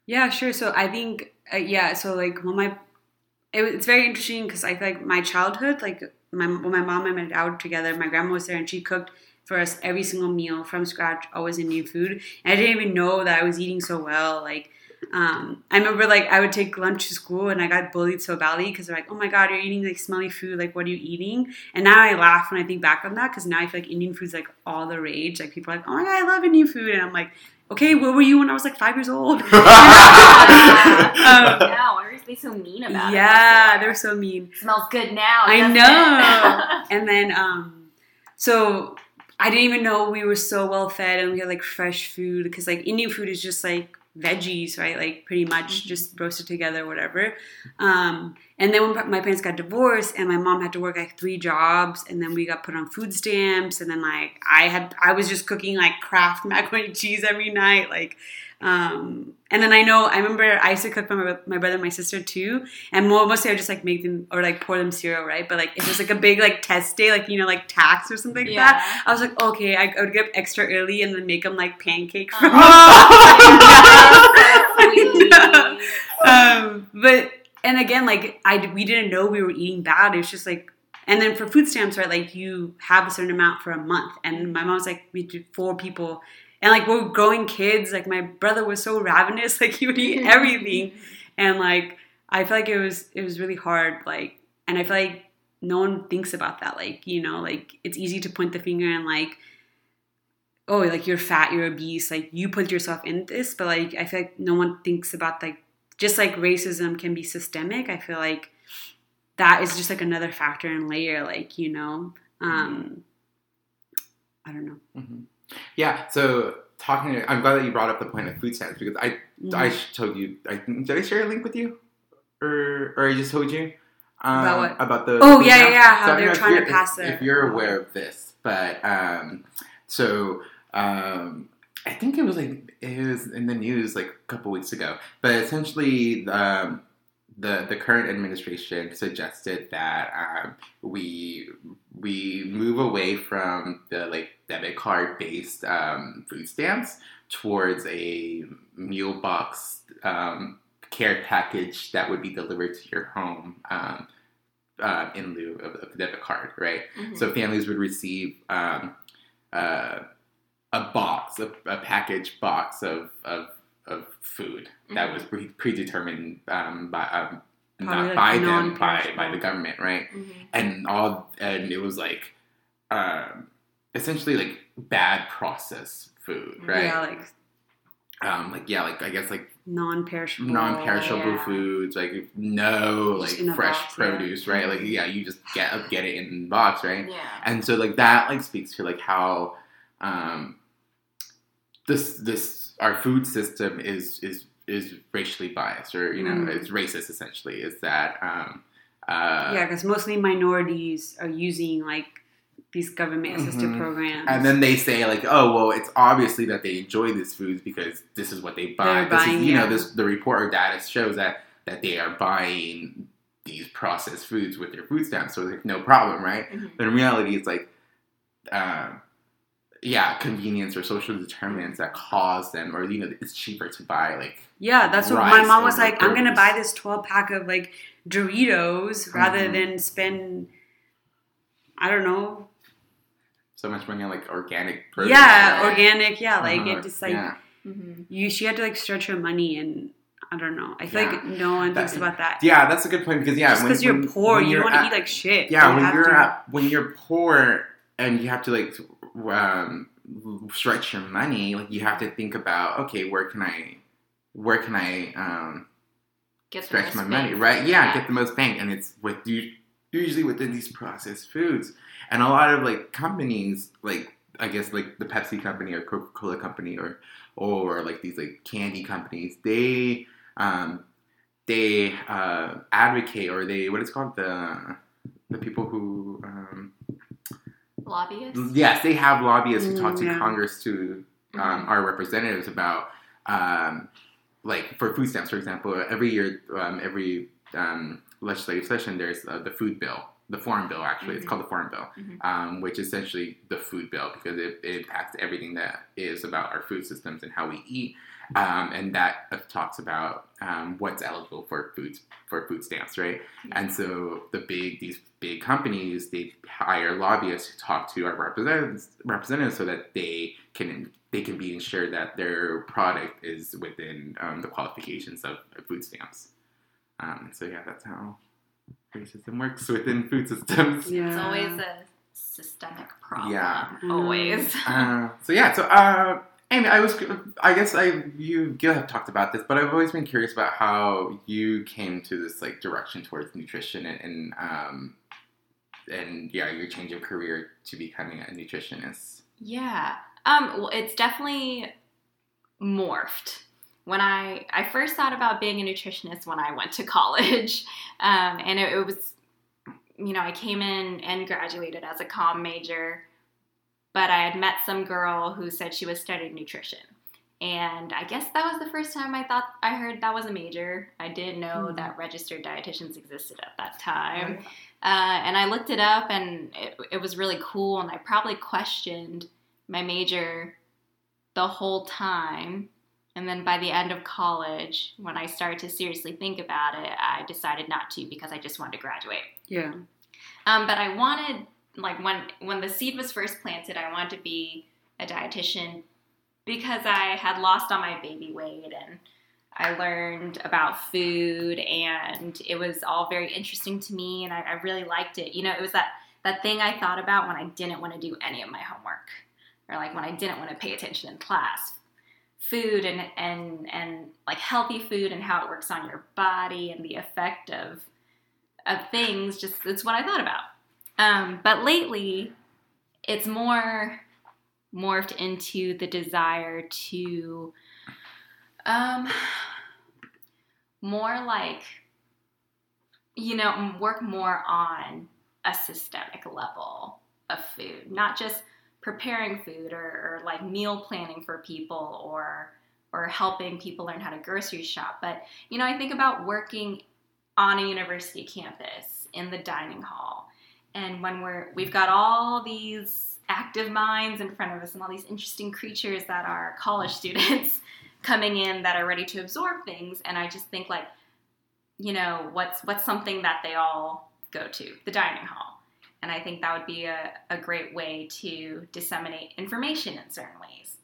Yeah, sure. So I think, uh, yeah. So like when my, it, it's very interesting because I feel like my childhood, like my when my mom and my dad were together, my grandma was there and she cooked for us every single meal from scratch, always in new food. And I didn't even know that I was eating so well. Like, um, I remember like I would take lunch to school and I got bullied so badly because they're like, "Oh my god, you're eating like smelly food. Like, what are you eating?" And now I laugh when I think back on that because now I feel like Indian food's like all the rage. Like people are like, "Oh my god, I love Indian food," and I'm like. Okay, where were you when I was like five years old? Um, yeah, why are they so mean about it? yeah, they're so mean. smells good now. I know. And then, um, so I didn't even know we were so well fed and we had like fresh food because like Indian food is just like veggies, right? Like pretty much Mhm. just roasted together, whatever. Um, and then when my parents got divorced and my mom had to work like three jobs, and then we got put on food stamps, and then like I had I was just cooking like Kraft macaroni and cheese every night, like. Um, and then I know I remember I used to cook for my, my brother and my sister too, and mostly I would just like make them or like pour them cereal, right? But like if it was like a big like test day, like you know like TAKS or something like that. I was like, okay, I, I would get up extra early and then make them like pancake for Sweet. um, but and again, like I we didn't know we were eating bad. It was just like, and then for food stamps, right? Like you have a certain amount for a month, and my mom's like, we did four people, and like we're growing kids. Like my brother was so ravenous, like he would eat everything, and like I feel like it was it was really hard. Like, and I feel like no one thinks about that. Like you know, like it's easy to point the finger and like. Oh, like you're fat, you're obese, like you put yourself in this, but like I feel like no one thinks about like just like racism can be systemic, I feel like that is just like another factor and layer, like, you know. Um I don't know. Mhm. Yeah so talking i'm glad that you brought up the point of food stamps because i Mm-hmm. I told you. I did I share a link with you, or or I just told you. Um, About what? About the Oh, yeah, stamps. yeah, yeah, how don't they're trying to pass if, it. if you're aware of this, but um, so um, I think it was like it was in the news like a couple weeks ago. But essentially, um, the the current administration suggested that um, we we move away from the like debit card based um, food stamps towards a meal box um, care package that would be delivered to your home um, uh, in lieu of, of the debit card, right? Mhm. So families would receive um, uh, a box, a, a package box of, of, of food that Mhm. was pre- predetermined um, by um, Probably, not like, by them by, by the government, right? Mhm. And all and it was like um, essentially like bad processed food, right? Yeah, like Um, like yeah, like I guess like non-perishable. non-perishable yeah. foods, like no Just like fresh box, yeah. produce, right? Like yeah, you just get get it in the box, right? Yeah. and so like that like speaks to like how um this this our food system is is is racially biased or you know Mm. it's racist essentially is that um uh Yeah, because mostly minorities are using like these government assisted Mhm. programs. and then they say like oh well it's obviously that they enjoy these foods because this is what they buy They're this buying, is you know yeah. this the report or data shows that that they are buying these processed foods with their food stamps so there's no problem right Mhm. But in reality, it's like, um, yeah, convenience or social determinants that cause them, or you know, it's cheaper to buy like yeah, that's what my mom was over like. I'm gonna buy this 12 pack of like Doritos rather Mhm. than spend. I don't know. so much money on like organic produce. yeah, right? organic. Yeah, like Uh-huh, it just like yeah. Mhm. you. She had to like stretch her money, and I don't know. I feel Yeah. like no one thinks That- about that. Yeah, that's a good point because yeah, just because you're when- poor, when you don't want to eat like shit. Yeah, when you're to- at, when you're poor and you have to like um, stretch your money, like you have to think about okay, where can I, where can I um, Get stretch my bang money, right? it. Yeah, get the most bang, and it's with usually within these processed foods, and a lot of like companies, like I guess like the Pepsi company or Coca Cola company or or like these like candy companies, they um, they uh, advocate or they what is it called the the people who um, Lobbyists. yes they have lobbyists who talk Mm, to yeah. Congress to um, our representatives about um, like for food stamps, for example. Every year, um, every um, legislative session, there's uh, the food bill, the farm bill. Actually, it's Mhm. called the farm bill, Mhm. um, which is essentially the food bill because it, it impacts everything that is about our food systems and how we eat. Um, and that uh, talks about um, what's eligible for foods for food stamps, right? And so the big these big companies they hire lobbyists to talk to our representatives representatives so that they can they can be ensured that their product is within um, the qualifications of, of food stamps. Um, so yeah, that's how racism works within food systems. Yeah. It's always a systemic problem. Yeah. Mm. Always. Uh, so yeah, so uh, Amy, I was, I guess I you Gil have talked about this, but I've always been curious about how you came to this like direction towards nutrition and, and um, and yeah, your change of career to becoming a nutritionist. Yeah. Um, well, it's definitely morphed. When I I first thought about being a nutritionist when I went to college, um, and it, it was, you know, I came in and graduated as a comm major, but I had met some girl who said she was studying nutrition. And I guess that was the first time I thought I heard that was a major. I didn't know Mhm. that registered dietitians existed at that time. Uh, and I looked it up, and it, it was really cool. And I probably questioned my major the whole time. And then by the end of college, when I started to seriously think about it, I decided not to because I just wanted to graduate. Yeah. Um, but I wanted, like, when when the seed was first planted, I wanted to be a dietitian because I had lost all my baby weight and I learned about food and it was all very interesting to me and I, I really liked it. You know, it was that that thing I thought about when I didn't want to do any of my homework or like when I didn't want to pay attention in class. Food and and and like healthy food and how it works on your body and the effect of of things just it's what I thought about. Um, but lately it's more morphed into the desire to um more like you know, work more on a systemic level of food, not just preparing food or, or like meal planning for people or or helping people learn how to grocery shop. But you know, I think about working on a university campus in the dining hall, and when we're we've got all these active minds in front of us and all these interesting creatures that are college students coming in that are ready to absorb things, and I just think like, you know, what's what's something that they all go to the dining hall. And I think that would be a, a great way to disseminate information in certain ways.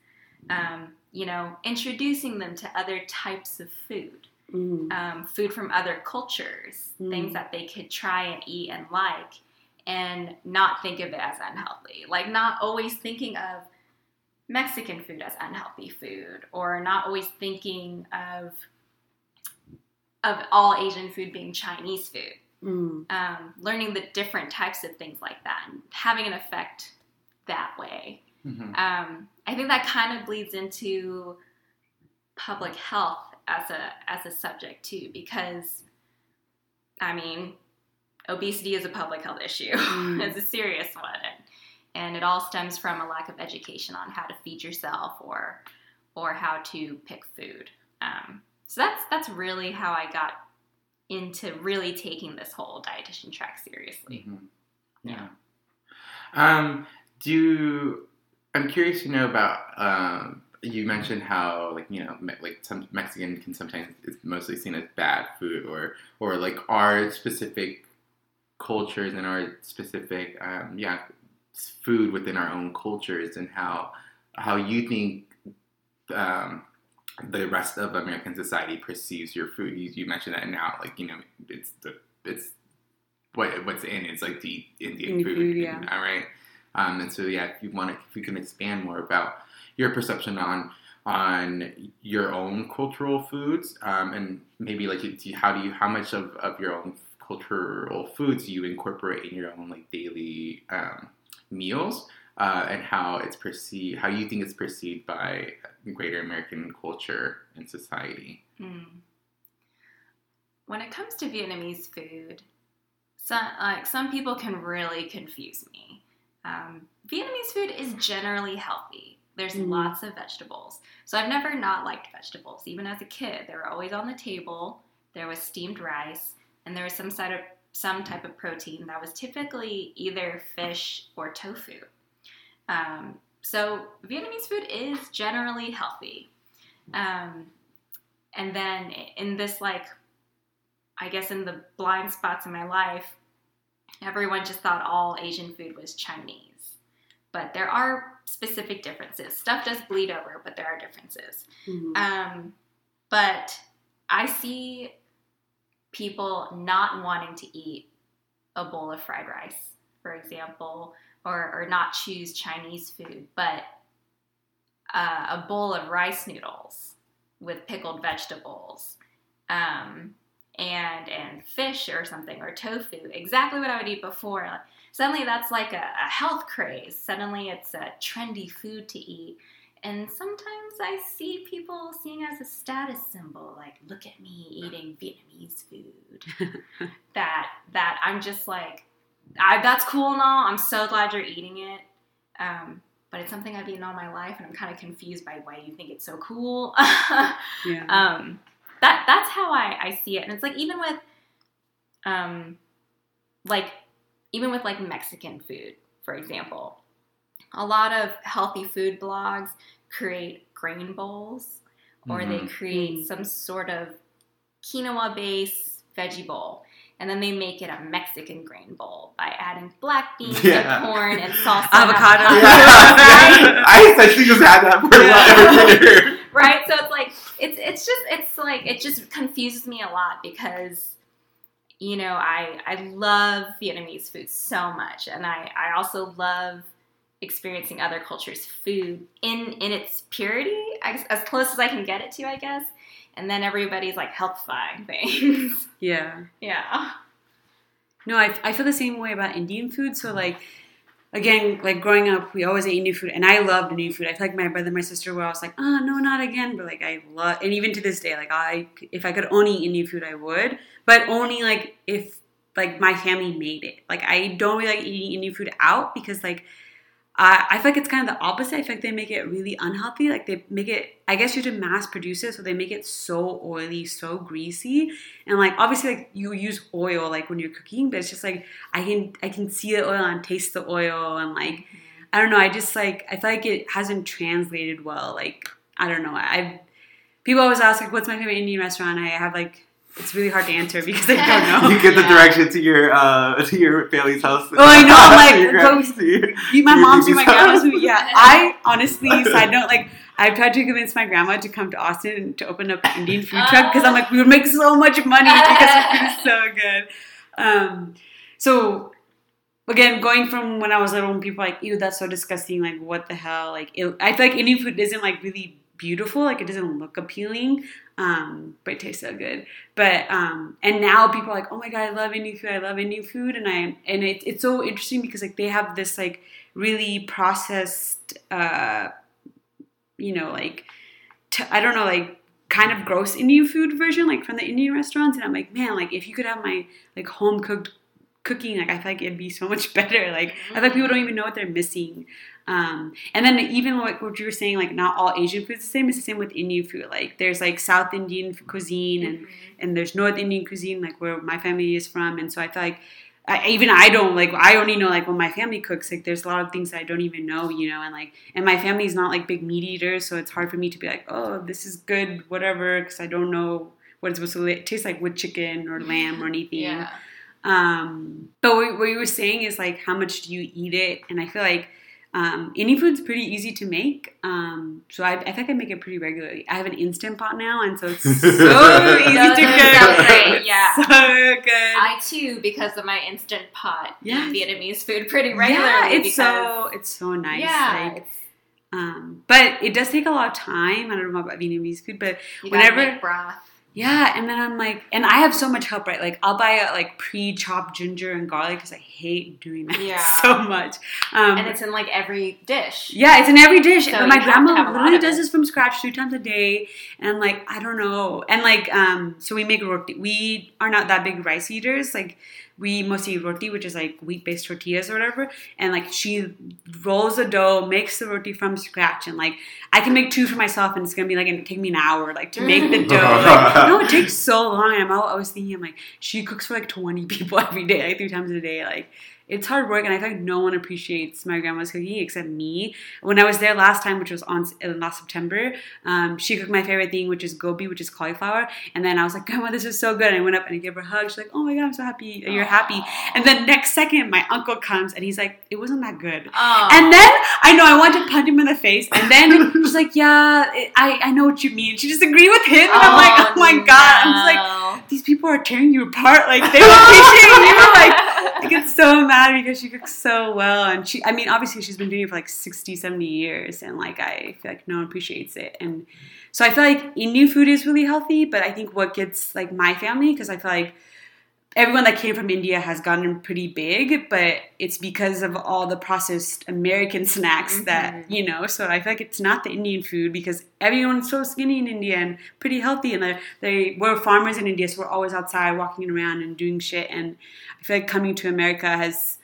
Um, you know, introducing them to other types of food, Mm. um, food from other cultures, Mm. things that they could try and eat and like, and not think of it as unhealthy. Like, not always thinking of Mexican food as unhealthy food, or not always thinking of of all Asian food being Chinese food Mm. um, learning the different types of things like that and having an effect that way. Mhm. Um, I think that kind of bleeds into public health as a as a subject too, because I mean, obesity is a public health issue. Mm. it's a serious one, and, and it all stems from a lack of education on how to feed yourself or or how to pick food. Um, so that's that's really how I got into really taking this whole dietitian track seriously. Mhm. Yeah. Um, do you, I'm curious to know about. Um, you mentioned how like you know like some Mexican can sometimes is mostly seen as bad food or or like our specific cultures and our specific um, yeah food within our own cultures and how how you think um, the rest of American society perceives your food. You, you mentioned that now, like you know, it's the it's what what's in it. it's like the Indian Indian food, food, yeah. all right. Um, and so yeah, if you want to, if you can expand more about your perception on on your own cultural foods, um, and maybe like how do you how much of, of your own cultural foods do you incorporate in your own like daily um, meals, uh, and how it's perceived, how you think it's perceived by greater American culture and society. Hmm. When it comes to Vietnamese food, some like some people can really confuse me. Um, Vietnamese food is generally healthy. There's Mhm. lots of vegetables, so I've never not liked vegetables. Even as a kid, they were always on the table. There was steamed rice, and there was some side of some type of protein that was typically either fish or tofu. Um, so Vietnamese food is generally healthy. Um, and then in this like i guess in the blind spots in my life everyone just thought all asian food was chinese but there are specific differences stuff does bleed over but there are differences Mhm. um, but i see people not wanting to eat a bowl of fried rice for example or, or not choose chinese food but uh, a bowl of rice noodles with pickled vegetables um, and and fish or something or tofu exactly what i would eat before. Like, suddenly that's like a, a health craze. Suddenly it's a trendy food to eat. And sometimes i see people seeing as a status symbol like look at me eating vietnamese food. That that i'm just like I, that's cool and all i'm so glad you're eating it um, but it's something I've eaten all my life, and I'm kind of confused by why you think it's so cool. yeah. um, that that's how I, I see it, and it's like even with, um, like even with like Mexican food, for example, a lot of healthy food blogs create grain bowls, or they Mhm. create Mhm. some sort of quinoa base veggie bowl. And then they make it a Mexican grain bowl by adding black beans Yeah. and corn and salsa. Avocado. Yeah. I essentially just had that for Yeah. a year. right so it's like it's it's just it's like it just confuses me a lot because you know i i love vietnamese food so much and i i also love experiencing other cultures food in in its purity as, as close as i can get it to i guess and then everybody's like healthifying things yeah. yeah No, I, I feel the same way about Indian food. So like, again, like growing up, we always ate Indian food, and I loved Indian food. I feel like my brother, and my sister were always like, oh no, not again. But like, I love, and even to this day, like I, if I could only eat Indian food, I would. But only like if like my family made it. Like I don't really like eating Indian food out because like I I feel like it's kind of the opposite. I feel like they make it really unhealthy. Like they make it, I guess you to mass produce it, so they make it so oily, so greasy, and like obviously like you use oil like when you're cooking, but it's just like I can I can see the oil and taste the oil and like mm-hmm. I don't know. I just like I feel like it hasn't translated well. Like I don't know. I people always ask like, "What's my favorite Indian restaurant?" I have like it's really hard to answer because I don't know. You get the Yeah. direction to your uh, to your family's house. Oh, I know, I'm like, go- gra- to your- You- my mom's and my grandma's house. food. Yeah, I honestly, side note, like I've tried to convince my grandma to come to Austin to open up an Indian food truck because I'm like, we would make so much money because the food so good. Um, so again, going from when I was little, when people like, ew, that's so disgusting. Like, what the hell? Like, it, I feel like Indian food isn't like really beautiful. Like, it doesn't look appealing. Um, but it tastes so good. But um, and now people are like, oh my god, I love Indian food. I love Indian food, and I and it, it's so interesting because like they have this like really processed, uh, you know, like I don't know, like kind of gross Indian food version, like from the Indian restaurants. And I'm like, man, like if you could have my like home cooked cooking, like I feel like it'd be so much better. Like I feel like people don't even know what they're missing. Um, and then even like what you were saying, like not all Asian food is the same. It's the same with Indian food. Like there's like South Indian cuisine and and there's North Indian cuisine, like where my family is from, and so I feel like I, even I don't like I only know like when my family cooks. Like there's a lot of things that I don't even know, you know, and like and my family's not like big meat eaters, so it's hard for me to be like, oh, this is good, whatever, because I don't know what it's supposed to taste like with chicken or lamb or anything. Yeah. Um, but what, what you were saying is like, how much do you eat it? And I feel like um, Indian food's pretty easy to make. Um, so I, I think I make it pretty regularly. I have an instant pot now, and so it's so easy to cook. sound great, yeah. so good. I too, because of my instant pot, Yes. eat Vietnamese food pretty regularly. yeah, it's because, so it's so nice. yeah, Like, um, but it does take a lot of time. I don't know about Vietnamese food, but you gotta whenever- make broth. Yeah, and then I'm like, and I have so much help, right? Like, I'll buy a like pre-chopped ginger and garlic because I hate doing that Yeah. so much. Um, and it's in like every dish. yeah, it's in every dish. So but my you have to grandma have a lot literally does this from scratch two times a day, and like I don't know, and like um, so we make roti. We are not that big rice eaters. Like we mostly eat roti, which is like wheat-based tortillas or whatever. And like she rolls the dough, makes the roti from scratch, and like I can make two for myself, and it's gonna be like it take me an hour like to make the dough. Like, no, it takes so long. And I'm always thinking, I'm like, she cooks for like 20 people every day, like three times a day. Like, it's hard work, and I feel like no one appreciates my grandma's cooking except me. When I was there last time, which was on uh, last September, um, she cooked my favorite thing, which is gobi, which is cauliflower. And then I was like, Grandma, this is so good. And I went up and I gave her a hug. She's like, Oh my god, I'm so happy you're happy. And then next second, my uncle comes and he's like, It wasn't that good. Oh. And then I know I want to punch him in the face, and then she's like, "Yeah, it, I I know what you mean." She disagreed with him, and I'm like, "Oh my god!" I'm just like, "These people are tearing you apart. Like they don't appreciate you." Like I get so mad because she cooks so well, and she I mean, obviously she's been doing it for like 60, 70 years, and like I feel like no one appreciates it, and so I feel like Indian food is really healthy, but I think what gets like my family because I feel like everyone that came from India has gotten pretty big, but it's because of all the processed American snacks that, you know, so I feel like it's not the Indian food because everyone's so skinny in India and pretty healthy and they they we're farmers in India, so we're always outside walking around and doing shit and I feel like coming to America has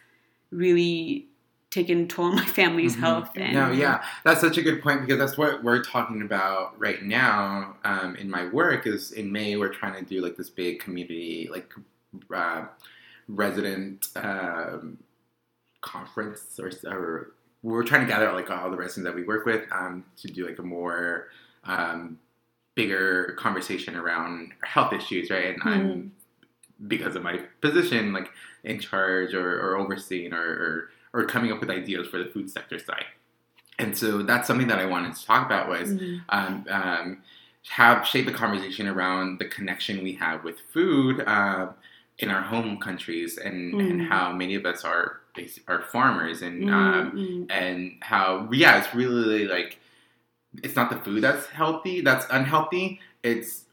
really taken toll on my family's Mhm. health and No, yeah, that's such a good point because that's what we're talking about right now um, in my work. Is in May we're trying to do like this big community like uh, resident um, conference or, or we're trying to gather like all the residents that we work with um, to do like a more um, bigger conversation around health issues, right? And I'm because of my position, like in charge or, or overseeing or, or or coming up with ideas for the food sector side. And so that's something that I wanted to talk about was Mhm. um, um, have shape the conversation around the connection we have with food uh, in our home countries and, and Mm. how many of us are are farmers and um, Mhm. and how yeah it's really like it's not the food that's healthy that's unhealthy it's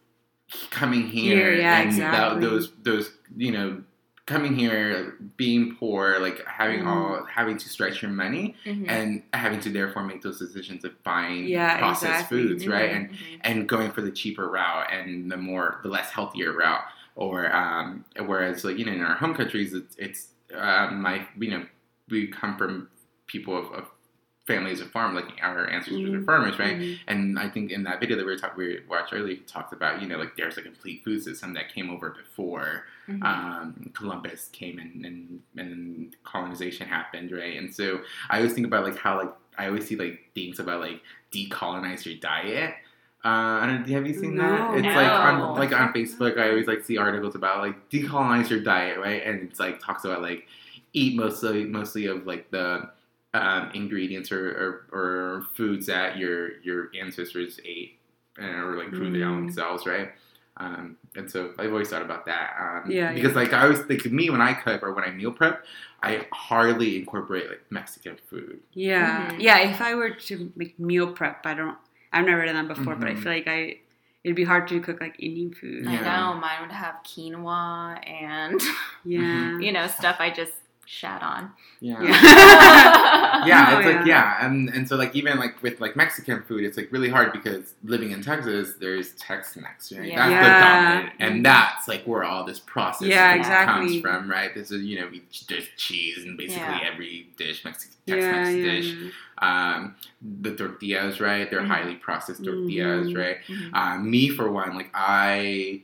coming here, Here, yeah, and exactly. that, those those you know coming here being poor like having Mhm. all having to stretch your money Mhm. and having to therefore make those decisions of buying Yeah, processed exactly. foods right and Mhm. and going for the cheaper route and the more the less healthier route or um, whereas like you know in our home countries it's, it's um, my you know we come from people of, of families of farm like our ancestors Mhm. are farmers right Mhm. and I think in that video that we were talking we watched earlier talked about you know like there's a complete food system that came over before Mhm. um, Columbus came in and and colonization happened, right? And so I always think about like how like I always see like things about like decolonize your diet. Uh, I don't, have you seen that? No. It's like on like on Facebook. I always like see articles about like decolonize your diet, right? And it's like talks about like eat mostly mostly of like the um, ingredients or, or, or foods that your your ancestors ate and, or like grew their own Mm. selves, right? Um, and so I've always thought about that. Um, Yeah, Because like I always think of me when I cook or when I meal prep, I hardly incorporate like Mexican food. Yeah, Mhm. yeah. If I were to make meal prep, I don't. I've never done that before, but I Mhm. feel like I. It'd be hard to cook like Indian food. I know mine would have quinoa and Yeah. you know stuff I just shat on. Yeah. Yeah. yeah, Oh, it's like yeah, and and so like even like with like Mexican food, it's like really hard because living in Texas, there's Tex-Mex, right? Yeah. That's Yeah. the dominant, and that's like where all this process Yeah, food exactly. comes from, right? This is you know we, there's cheese in basically Yeah. every dish, Mexican Tex-Mex yeah, dish. Um, the tortillas, right? They're Mhm. highly processed tortillas, Mhm. right? Mhm. Uh, me for one, like I,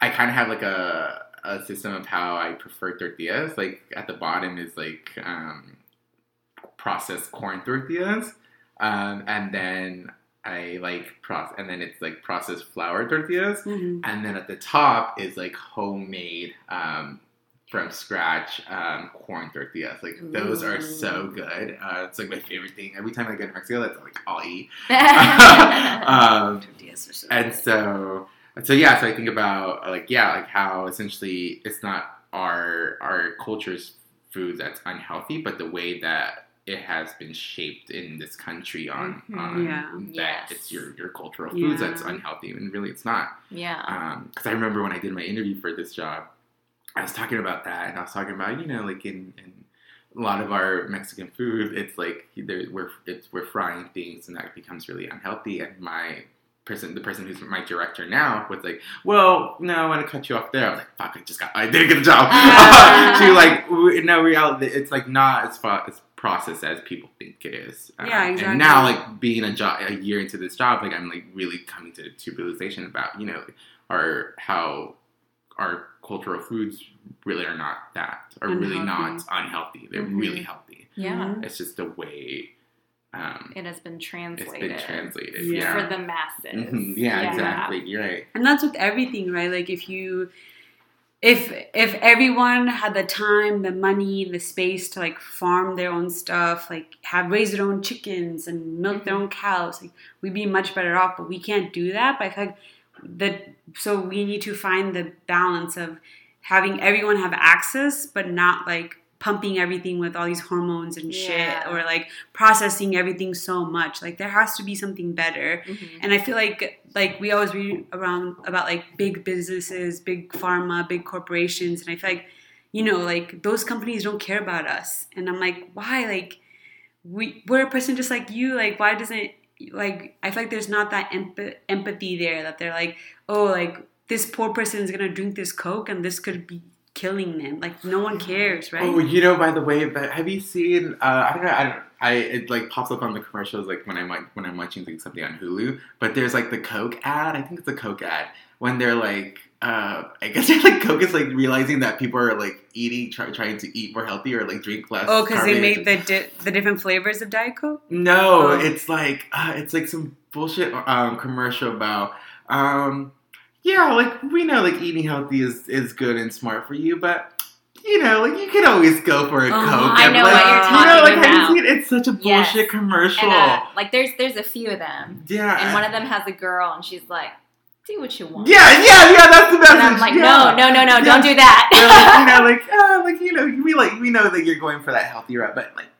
I kind of have like a a system of how I prefer tortillas. Like at the bottom is like um, processed corn tortillas, um, and then I like process, and then it's like processed flour tortillas, Mhm. and then at the top is like homemade. Um, from scratch um, corn tortillas, like those are so good. Uh, it's like my favorite thing. Every time I go to Mexico, that's like all I eat. um, Tortillas are so and good. so so yeah so i think about like yeah like how essentially it's not our our culture's food that's unhealthy but the way that it has been shaped in this country on, Mhm. on Yeah. that Yes. it's your your cultural foods that's unhealthy and really it's not yeah. because i remember when i did my interview for this job i was talking about that and i was talking about you know like in, in a lot of our Mexican food, it's like there, we're it's we're frying things, and that becomes really unhealthy. And my person, the person who's my director now, was like, "Well, no, I want to cut you off there." I was like, "Fuck, I just got, I did a good job." Ah. she like, "W- "No, reality, it's like not as far as processed as people think it is." Um, Yeah, exactly. And now, like being a job a year into this job, like I'm like really coming to to realization about you know our how our cultural foods really are not that are really not Unhealthy. unhealthy. They're Mhm. really healthy. Yeah. It's just the way um, It has been translated. It's been translated. Yeah. Yeah, for the masses. Mhm. yeah, exactly. You're right. and that's with everything right like if you if if everyone had the time the money the space to like farm their own stuff like have raise their own chickens and milk their own cows like we'd be much better off but we can't do that but i feel like the so we need to find the balance of having everyone have access but not like pumping everything with all these hormones and shit Yeah. or like processing everything so much like there has to be something better Mhm. and I feel like like we always read around about like big businesses, big pharma, big corporations, and I feel like you know like those companies don't care about us, and I'm like, why? Like we we're a person just like you. Like why doesn't like I feel like there's not that emp- empathy there that they're like, oh, like this poor person is gonna drink this coke and this could be killing them. Like no one cares, right? Oh, you know, by the way, but have you seen? Uh, I don't know. I don't. I it like pops up on the commercials like when I'm like when I'm watching like, something on Hulu. But there's like the Coke ad. I think it's a Coke ad when they're like. Uh, I guess like Coke is like realizing that people are like eating, try, trying to eat more healthy or like drink less. Oh, because they made the di- the different flavors of Diet Coke. No, Oh. it's like uh, it's like some bullshit um, commercial about um, yeah, like we know like eating healthy is is good and smart for you, but you know, like you can always go for a Uh-huh. coke. I know like, what you're You know, talking like have about. you seen? It's such a Yes. bullshit commercial. And uh, like there's there's a few of them, yeah, and one of them has a girl, and she's like, "Do what you want." yeah, yeah, yeah. That's the message. And I'm like, yeah. no, no, no, no, Yeah. don't do that. like, you know, like, uh, like you know, we like we know that you're going for that healthy route, but like,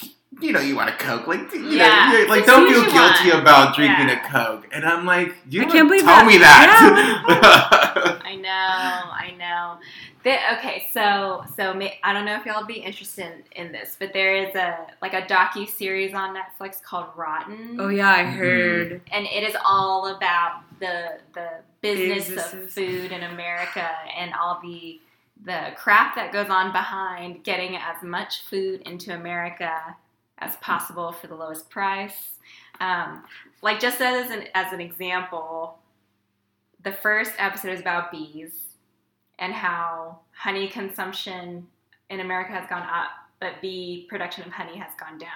you know, you want a coke, like, you Yeah. know, like, don't feel guilty want. about drinking Yeah. a coke. And I'm like, you I can't believe tell that. me that. I know, I know. The- okay, so so ma- I don't know if y'all be interested in this, but there is a like a docu series on Netflix called Rotten. Oh yeah, I Mhm. heard. and it is all about the the business of food in America and all the the crap that goes on behind getting as much food into America as possible for the lowest price. Um, like just as an as an example, the first episode is about bees and how honey consumption in America has gone up, but bee production of honey has gone down.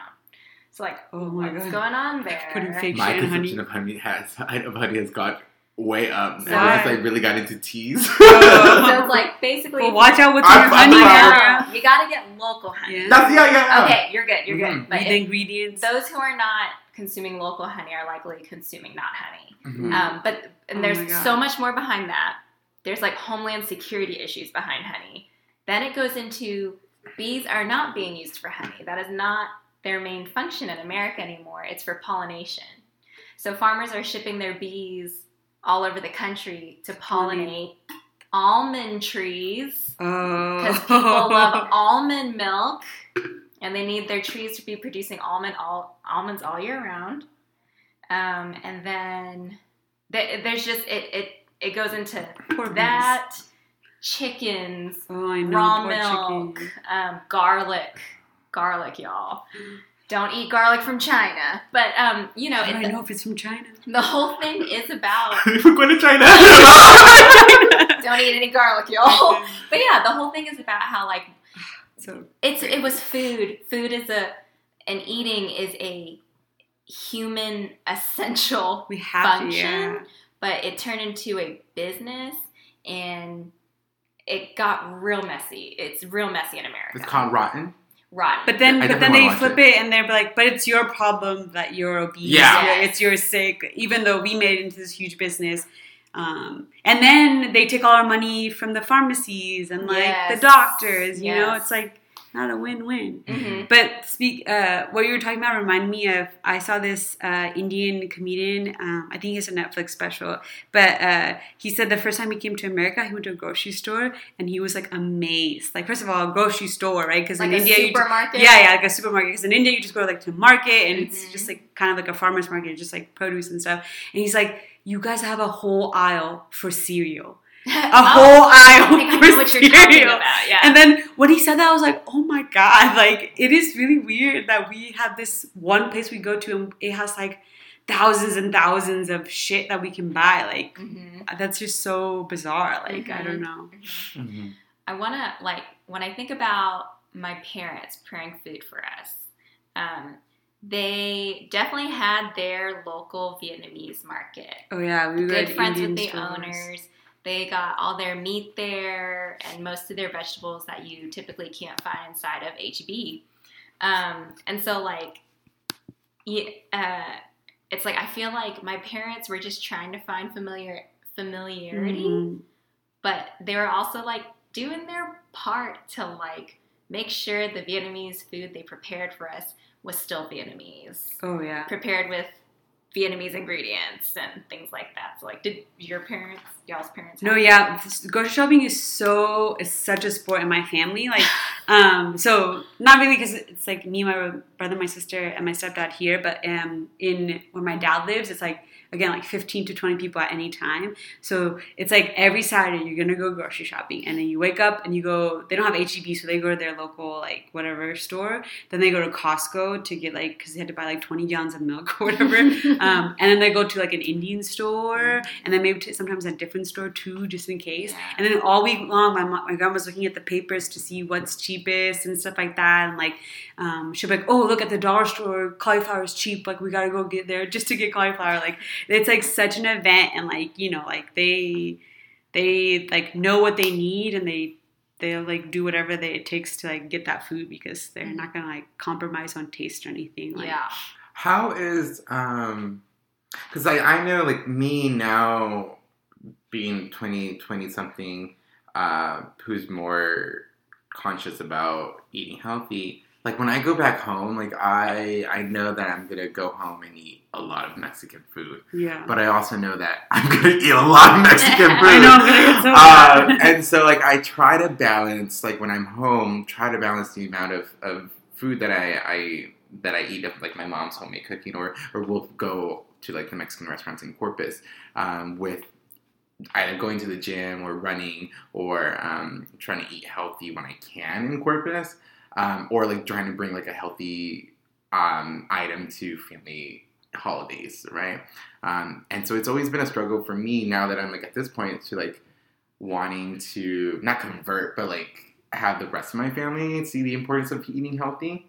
So like, Oh my what's god. going on there? Putting fake My shit in honey. consumption of honey has of honey has got way up. And Why? once I really got into teas. Oh. so it's like basically, Well, watch out with your I'm honey. proud. Sarah. No, you gotta get local honey. Yeah. That's yeah, yeah, yeah. Okay, you're good. You're Mhm. good. But the ingredients. those who are not consuming local honey are likely consuming not honey. Mhm. Um, but and Oh there's my so much more behind that. There's like homeland security issues behind honey. Then it goes into bees are not being used for honey. That is not their main function in America anymore. It's for pollination. So farmers are shipping their bees all over the country to pollinate almond trees oh. because people love almond milk and they need their trees to be producing almond all almonds all year round um, and then th- there's just it, it it goes into Poor that chickens Oh, I know. raw poor milk chicken. um, garlic garlic y'all don't eat garlic from china but um, you know, How do I know if it's from China? the whole thing is about We're going to China. don't eat any garlic y'all but yeah the whole thing is about how like so it's it was food food is a and eating is a human essential we have to, yeah. but it turned into a business and it got real messy it's real messy in america it's called rotten. Rotten But then, I but then they flip it. and they're like, "But it's your problem that you're obese. Yeah. You're- it's your sick." Even though we made it into this huge business, um, and then they take all our money from the pharmacies and like Yes. the doctors. You know, it's like not a win-win. Mhm. But speak, uh, what you were talking about reminded me of. I saw this uh, Indian comedian. Um, I think it's a Netflix special. But uh, he said the first time he came to America, he went to a grocery store and he was like amazed. Like first of all, a grocery store, right? Because like in a India, you supermarket yeah, yeah, like a supermarket. Because in India, you just go like to market, and it's Mhm. just like kind of like a farmer's market, just like produce and stuff. And he's like, "You guys have a whole aisle for cereal, a Oh, whole aisle I think for know what you're talking cereal." about yeah And then when he said that, I was like, "Oh my god!" Like it is really weird that we have this one place we go to, and it has like thousands and thousands of shit that we can buy. Like Mhm. that's just so bizarre. Like I Mhm. don't know. Mhm. I want to like when I think about my parents preparing food for us. Um, they definitely had their local Vietnamese market. Oh yeah, we were Good friends Indian with the stores. owners. They got all their meat there and most of their vegetables that you typically can't find inside of HEB. Um, and so like, yeah, uh, it's like I feel like my parents were just trying to find familiar familiarity Mhm. but they were also like doing their part to like make sure the Vietnamese food they prepared for us was still Vietnamese, Oh yeah. prepared with Vietnamese ingredients and things like that. So like, did your parents, y'all's parents? No, yeah, grocery shopping is so is such a sport in my family. Like, um, so not really because it's like me, my brother, my sister, and my stepdad here. But um, in where my dad lives, it's like again like fifteen to twenty people at any time. So it's like every Saturday you're gonna go grocery shopping, and then you wake up and you go. They don't have HEB, so they go to their local like whatever store. Then they go to Costco to get like because they had to buy like twenty gallons of milk or whatever. um, and then they go to like an Indian store, and then maybe to, sometimes a different store too, just in case. And then all week long, my mom, my grandma's looking at the papers to see what's cheapest and stuff like that. And like, um, she'll be like, "Oh, look at the dollar store, cauliflower is cheap. Like, we gotta go get there just to get cauliflower." Like, it's like such an event, and like you know, like they they like know what they need, and they they'll like do whatever they, it takes to like get that food because they're not gonna like compromise on taste or anything. Like, yeah. How is um because like I know like me now being 20 20 something uh who's more conscious about eating healthy like when I go back home like I I know that I'm gonna go home and eat a lot of Mexican food. Yeah. but I also know that I'm gonna eat a lot of Mexican food I know I'm gonna get so uh, and so like I try to balance like when I'm home, try to balance the amount of, of food that I, I that I eat of like my mom's homemade cooking or or we'll go to like the Mexican restaurants in Corpus um, with either going to the gym or running or um, trying to eat healthy when I can in Corpus, um, or like trying to bring like a healthy um, item to family holidays, right? Um, and so it's always been a struggle for me now that I'm like at this point to like wanting to not convert, but like have the rest of my family see the importance of eating healthy.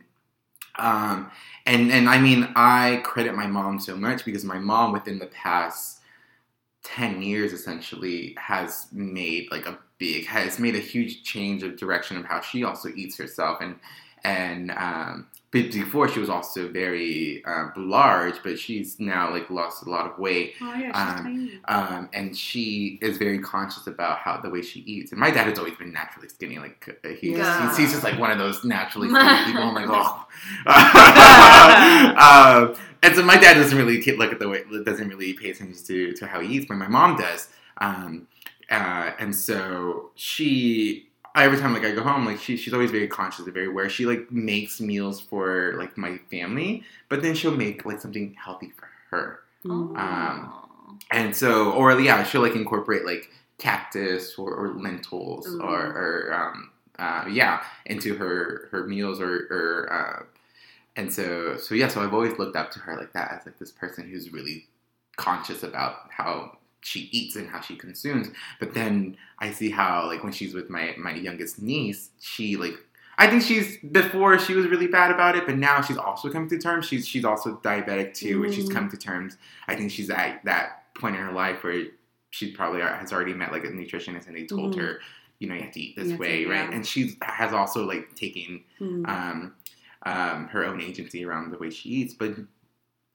Um, and and I mean, I credit my mom so much because my mom within the past 10 years essentially has made like a big has made a huge change of direction of how she also eats herself and and um, but before she was also very uh, large, but she's now like lost a lot of weight. Oh yeah, she's Um, tiny. Um, and she is very conscious about how the way she eats. And my dad has always been naturally skinny. Like uh, he's, Yeah. he's, he's just like one of those naturally skinny people. I'm like, oh. um, and so my dad doesn't really ke- look at the way doesn't really pay attention to to how he eats, but my mom does. Um, uh, and so she every time like I go home, like she she's always very conscious and very aware. She like makes meals for like my family, but then she'll make like something healthy for her. Um, And so, or yeah, she'll like incorporate like cactus or, or lentils Ooh. or, or um, uh, yeah, into her her meals or or uh, and so so yeah. So I've always looked up to her like that as like this person who's really conscious about how she eats and how she consumes. But then I see how like when she's with my my youngest niece, she like. I think she's before she was really bad about it, but now she's also coming to terms. She's she's also diabetic too, and she's Mm. come to terms. I think she's at that point in her life where she probably has already met like a nutritionist, and they told Mhm. her, you know, you have to eat this have to, way, right? yeah. And she has also like taken Mm. um, um, her own agency around the way she eats, but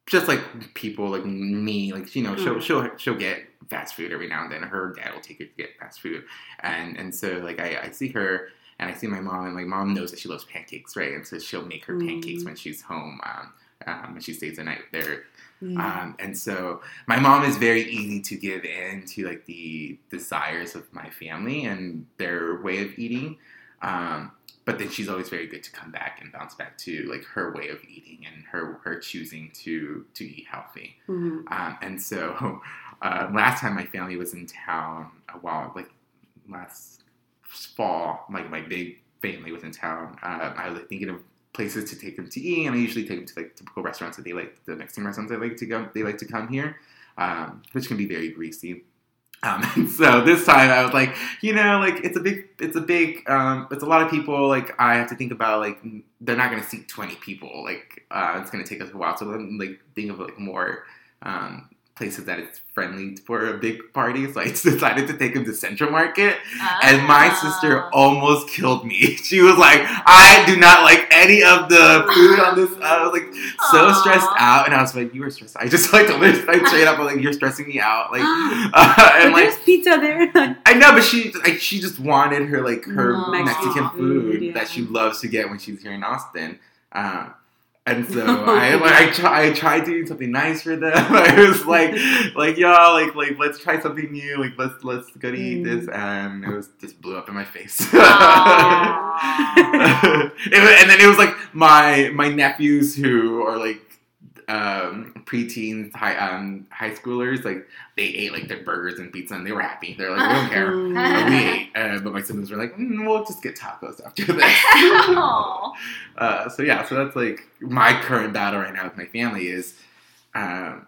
just like people like me, like you know, she'll Mm. she'll she'll get fast food every now and then. Her dad will take her to get fast food, and and so like I, I see her and I see my mom, and my mom knows that she loves pancakes, right? And so she'll make her Mm. pancakes when she's home, um, um, when she stays the night there. Mm. Um, and so my mom is very easy to give in to like the desires of my family and their way of eating. Um, but then she's always very good to come back and bounce back to like her way of eating and her her choosing to to eat healthy. Mhm. Um, and so uh, last time my family was in town, a while like last fall, like my big family was in town. Uh, I was like, thinking of places to take them to eat, and I usually take them to like typical restaurants that they like, the Mexican restaurants they like to go. They like to come here, um, which can be very greasy. Um, and so this time I was like, you know, like it's a big, it's a big, um, it's a lot of people. Like I have to think about like they're not going to seat twenty people. Like uh, it's going to take us a while. Then like think of like more um, places that it's friendly for a big party. So I decided to take him to Central Market. And my sister Ah. almost killed me. She was like, I do not like any of the food on this. I was like so stressed out. And I was like, you were stressed. I just like to her like, straight up, like, you're stressing me out. Like, uh, and like, there's pizza there. I know, but she like she just wanted her like her Mexican food yeah. that she loves to get when she's here in Austin. Um, and so I like I, try, I tried doing something nice for them. I was like like y'all like like let's try something new. Like let's let's go to eat Mm. this, and it was just blew up in my face. It and then it was like my my nephews who are like um preteens high um high schoolers like they ate like their burgers and pizza and they were happy. They're like we don't care. But we ate. Uh, but my siblings were like mm, we'll just get tacos after this. Uh, so yeah so that's like my current battle right now with my family is um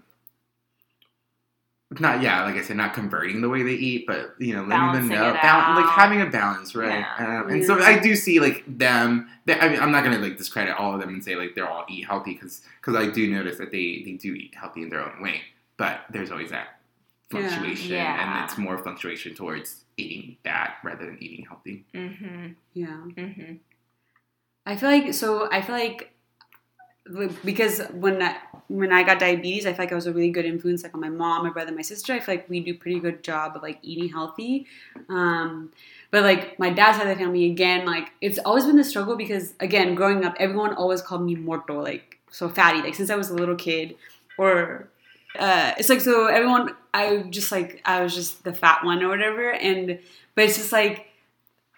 not yeah like i said not converting the way they eat but you know letting them know it bal- like having a balance right Yeah. um, and so i do see like them they, I mean, i'm not gonna like discredit all of them and say like they're all eat healthy because because i do notice that they they do eat healthy in their own way but there's always that fluctuation Yeah. and it's more fluctuation towards eating bad rather than eating healthy Mhm. yeah. Mhm. I feel like so. I feel like because when I, when I got diabetes, I feel like I was a really good influence, like on my mom, my brother, my sister. I feel like we do pretty good job of like eating healthy. Um, but like my dad's side of the family, again, like it's always been the struggle because again, growing up, everyone always called me morto, like so fatty, like since I was a little kid, or uh, it's like so everyone. I just like I was just the fat one or whatever, and but it's just like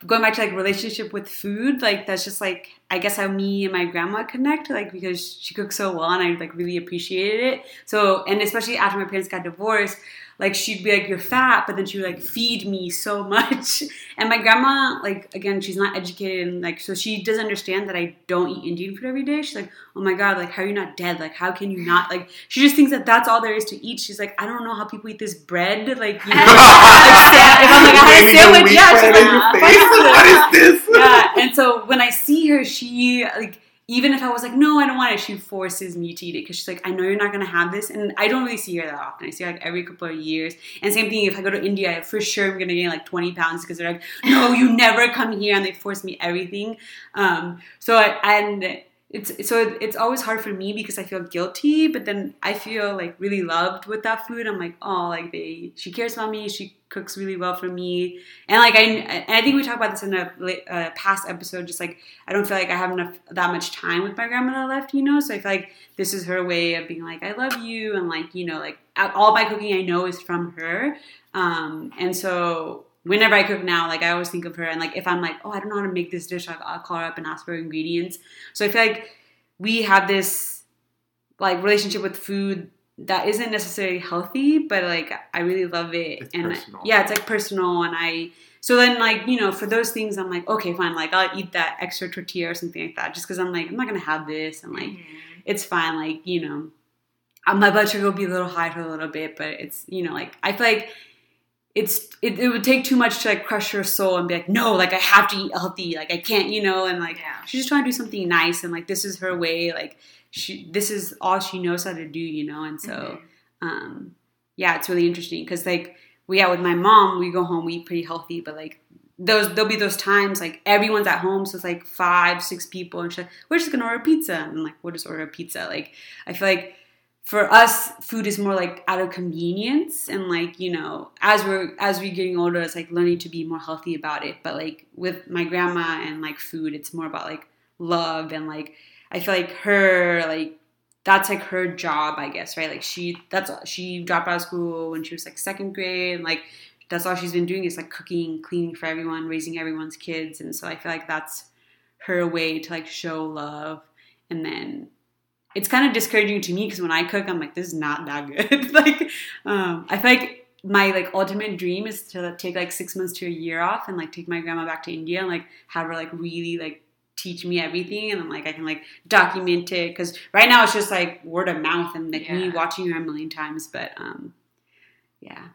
going back to like relationship with food, like that's just like I guess how me and my grandma connect, like because she cooks so well and I like really appreciated it. So and especially after my parents got divorced, like she'd be like, "You're fat," but then she would like feed me so much. And my grandma, like again, she's not educated, and like so she does understand that I don't eat Indian food every day. She's like, "Oh my god, like how are you not dead? Like how can you not?" Like she just thinks that that's all there is to eat. She's like, "I don't know how people eat this bread." Like you know, like, if I'm like, I had a sandwich, yeah, she's like, face. "What is this?" What is this? yeah, and so when I see her, she like even if I was like, no, I don't want it, she forces me to eat it because she's like, I know you're not gonna have this, and I don't really see her that often. I see her like every couple of years. And same thing if I go to India, for sure I'm gonna gain like 20 pounds because they're like, no, you never come here, and they force me everything. Um, so I and it's so it's always hard for me because I feel guilty, but then I feel like really loved with that food. I'm like, oh, like they she cares about me, she cooks really well for me, and like I and I think we talked about this in a uh, past episode. Just like I don't feel like I have enough that much time with my grandmother left, you know. So I feel like this is her way of being like, I love you, and like you know, like all my cooking I know is from her, um, and so whenever I cook now, like I always think of her, and like if I'm like, oh, I don't know how to make this dish, like I'll call her up and ask for ingredients. So I feel like we have this like relationship with food that isn't necessarily healthy, but like I really love it, It's and personal. yeah, it's like personal, and I. So then, like you know, for those things, I'm like, okay, fine. Like I'll eat that extra tortilla or something like that, just because I'm like, I'm not gonna have this, and like it's fine. Like you know, uh, my blood sugar will be a little high for a little bit, but it's you know, like I feel like it's it, it would take too much to like crush her soul and be like, no, like I have to eat healthy, like I can't, you know, and like Yeah. she's just trying to do something nice, and like this is her way, like she this is all she knows how to do, you know, and so um yeah, it's really interesting because like we yeah with my mom, we go home, we eat pretty healthy, but like those there'll be those times like everyone's at home, so it's like five, six people, and she's like, we're just gonna order pizza, and I'm like, we'll just order a pizza. Like I feel like for us, food is more like out of convenience, and like you know, as we're as we're getting older, it's like learning to be more healthy about it. But like with my grandma and like food, it's more about like love and like I feel like her like that's like her job, I guess, right? Like she that's she dropped out of school when she was like second grade, and like that's all she's been doing is like cooking, cleaning for everyone, raising everyone's kids, and so I feel like that's her way to like show love, and then it's kind of discouraging to me because when I cook, I'm like, this is not that good. like, um, I feel like my like ultimate dream is to take like six months to a year off and like take my grandma back to India and like have her like really like teach me everything and then like I can like document it because right now it's just like word of mouth and like me watching her a million times but um yeah